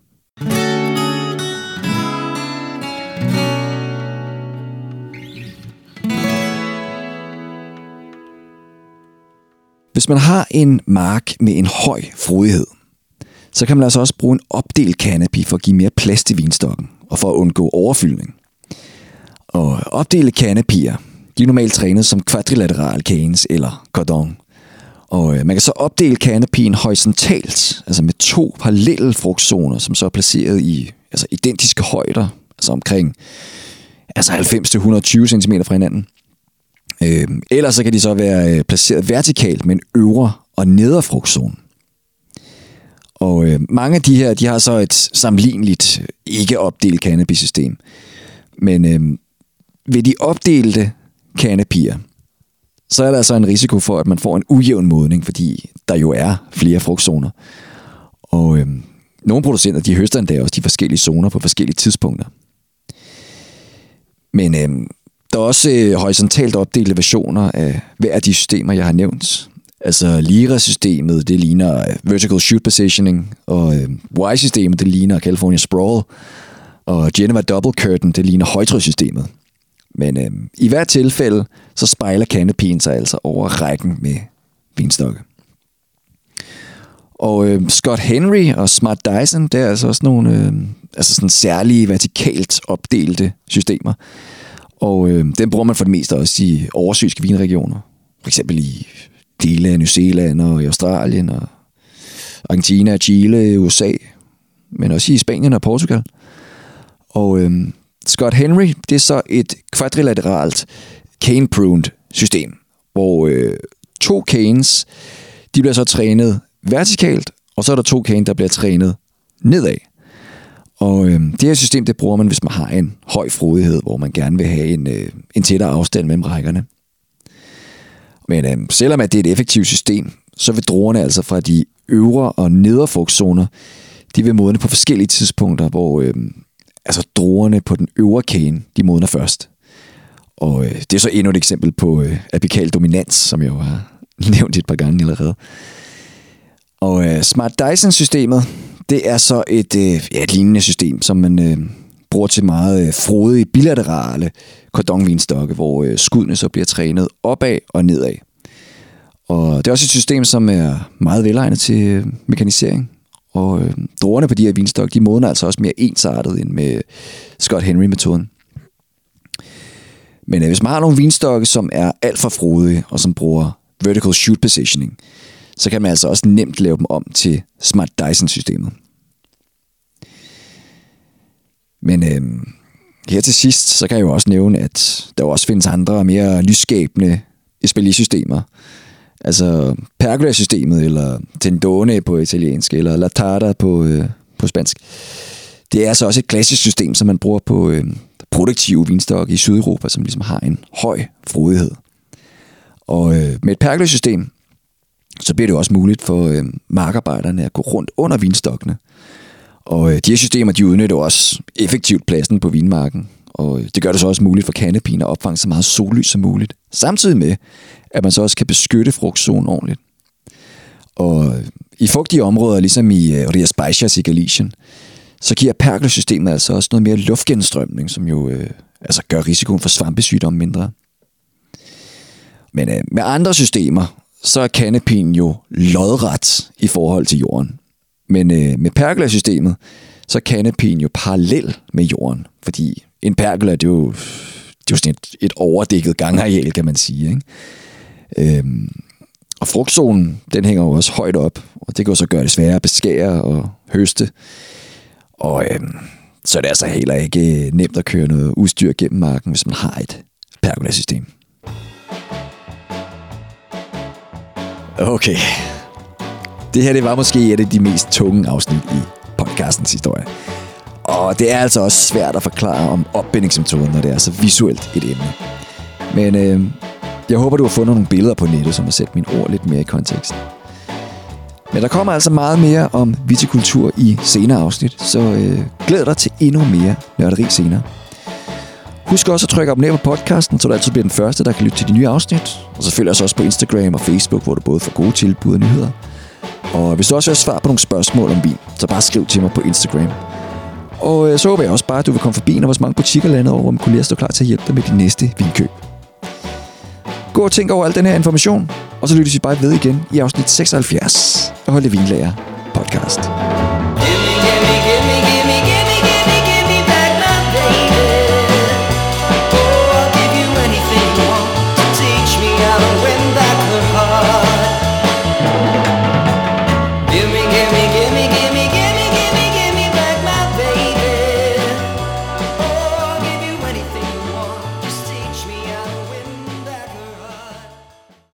Hvis man har en mark med en høj frodighed, så kan man altså også bruge en opdelt canopy for at give mere plads til vinstokken og for at undgå overfyldning. Og opdelte canopier, de er normalt trænet som kvadrilateral canes eller cordon. Og øh, man kan så opdele canopien horisontalt, altså med to parallelle frugtzoner, som så er placeret i altså identiske højder, altså omkring altså 90-120 cm fra hinanden. Øh, ellers så kan de så være øh, placeret vertikalt med en øvre og nedre frugtzone. Og øh, mange af de her, de har så et sammenligneligt ikke opdelt cannabis-system. Men øh, ved de opdelte canapier, så er der altså en risiko for, at man får en ujævn modning, fordi der jo er flere frugtzoner. Og øh, nogle producenter, de høster endda også de forskellige zoner på forskellige tidspunkter. Men øh, der er også øh, horisontalt opdelte versioner af hver af de systemer, jeg har nævnt. Altså Lira-systemet, det ligner øh, Vertical Shoot Positioning, og øh, Y-systemet, det ligner California Sprawl, og Geneva Double Curtain, det ligner højtrykssystemet. Men øh, i hvert tilfælde, så spejler kanopien sig altså over rækken med vinstokke. Og øh, Scott Henry og Smart Dyson, det er altså også nogle øh, altså sådan særlige vertikalt opdelte systemer. Og øh, den bruger man for det meste også i oversøiske vinregioner. For eksempel i dele af New Zealand og i Australien og Argentina, Chile, USA, men også i Spanien og Portugal. Og øh, Scott Henry, det er så et kvadrilateralt cane-pruned system, hvor øh, to canes, de bliver så trænet vertikalt, og så er der to canes, der bliver trænet nedad. Og øh, det her system, det bruger man, hvis man har en høj frodighed, hvor man gerne vil have en, øh, en tættere afstand mellem rækkerne. Men øh, selvom at det er et effektivt system, så vil druerne altså fra de øvre og nedre frugtzoner, de vil modne på forskellige tidspunkter, hvor øh, altså druerne på den øvre kane, de modner først. Og øh, det er så endnu et eksempel på øh, apikal dominans, som jeg jo har <laughs> nævnt et par gange allerede. Og øh, Smart Dyson-systemet, det er så et, øh, ja, et lignende system, som man øh, bruger til meget øh, frodige bilaterale kordonvinstokke, hvor øh, skuddene så bliver trænet opad og nedad. Og det er også et system, som er meget velegnet til øh, mekanisering. Og øh, druerne på de her vinstokke, de modner altså også mere ensartet end med Scott Henry-metoden. Men øh, hvis man har nogle vinstokke, som er alt for frodige, og som bruger vertical shoot positioning, så kan man altså også nemt lave dem om til Smart Dyson-systemet. Men øh, her til sidst, så kan jeg jo også nævne, at der også findes andre mere nyskabende Espelli-systemer. Altså Pergola-systemet, eller Tendone på italiensk, eller La Tarda på, øh, på spansk. Det er altså også et klassisk system, som man bruger på øh, produktive vinstokke i Sydeuropa, som ligesom har en høj frodighed. Og øh, med et pergola-system, så bliver det også muligt for øh, markarbejderne at gå rundt under vinstokkene. Og øh, de her systemer, de udnytter også effektivt pladsen på vinmarken. Og øh, det gør det så også muligt for kanepin at opfange så meget sollys som muligt. Samtidig med, at man så også kan beskytte frugtzonen ordentligt. Og øh, i fugtige områder, ligesom i øh, Ria Speichers i Galicien, så giver perkelsystemet altså også noget mere luftgenstrømning, som jo øh, altså gør risikoen for svampesygdomme mindre. Men øh, med andre systemer, så er kanepin jo lodret i forhold til jorden. Men øh, med pergolasystemet, så er kanepin jo parallel med jorden, fordi en pergola, det er jo, det er jo sådan et, et overdækket gangareal, kan man sige. Ikke? Øhm, og frugtzonen, den hænger jo også højt op, og det kan jo så gøre det sværere at beskære og høste. Og øhm, så er det altså heller ikke øh, nemt at køre noget udstyr gennem marken, hvis man har et pergolasystem. Okay. Det her det var måske et af de mest tunge afsnit i podcastens historie. Og det er altså også svært at forklare om opbindingsmetoden, når det er så visuelt et emne. Men øh, jeg håber, du har fundet nogle billeder på nettet, som har sat mine ord lidt mere i kontekst. Men der kommer altså meget mere om vitikultur i senere afsnit, så øh, glæd dig til endnu mere nørderi senere. Husk også at trykke abonner på podcasten, så du altid bliver den første, der kan lytte til de nye afsnit. Og så følg os også på Instagram og Facebook, hvor du både får gode tilbud og nyheder. Og hvis du også vil have svar på nogle spørgsmål om vin, så bare skriv til mig på Instagram. Og øh, så håber jeg også bare, at du vil komme forbi, når vores mange butikker landet over, hvor man kunne stå klar til at hjælpe dig med din næste vinkøb. Gå og tænk over al den her information, og så lyttes vi bare ved igen i afsnit 76 af Holde Vinlager podcast.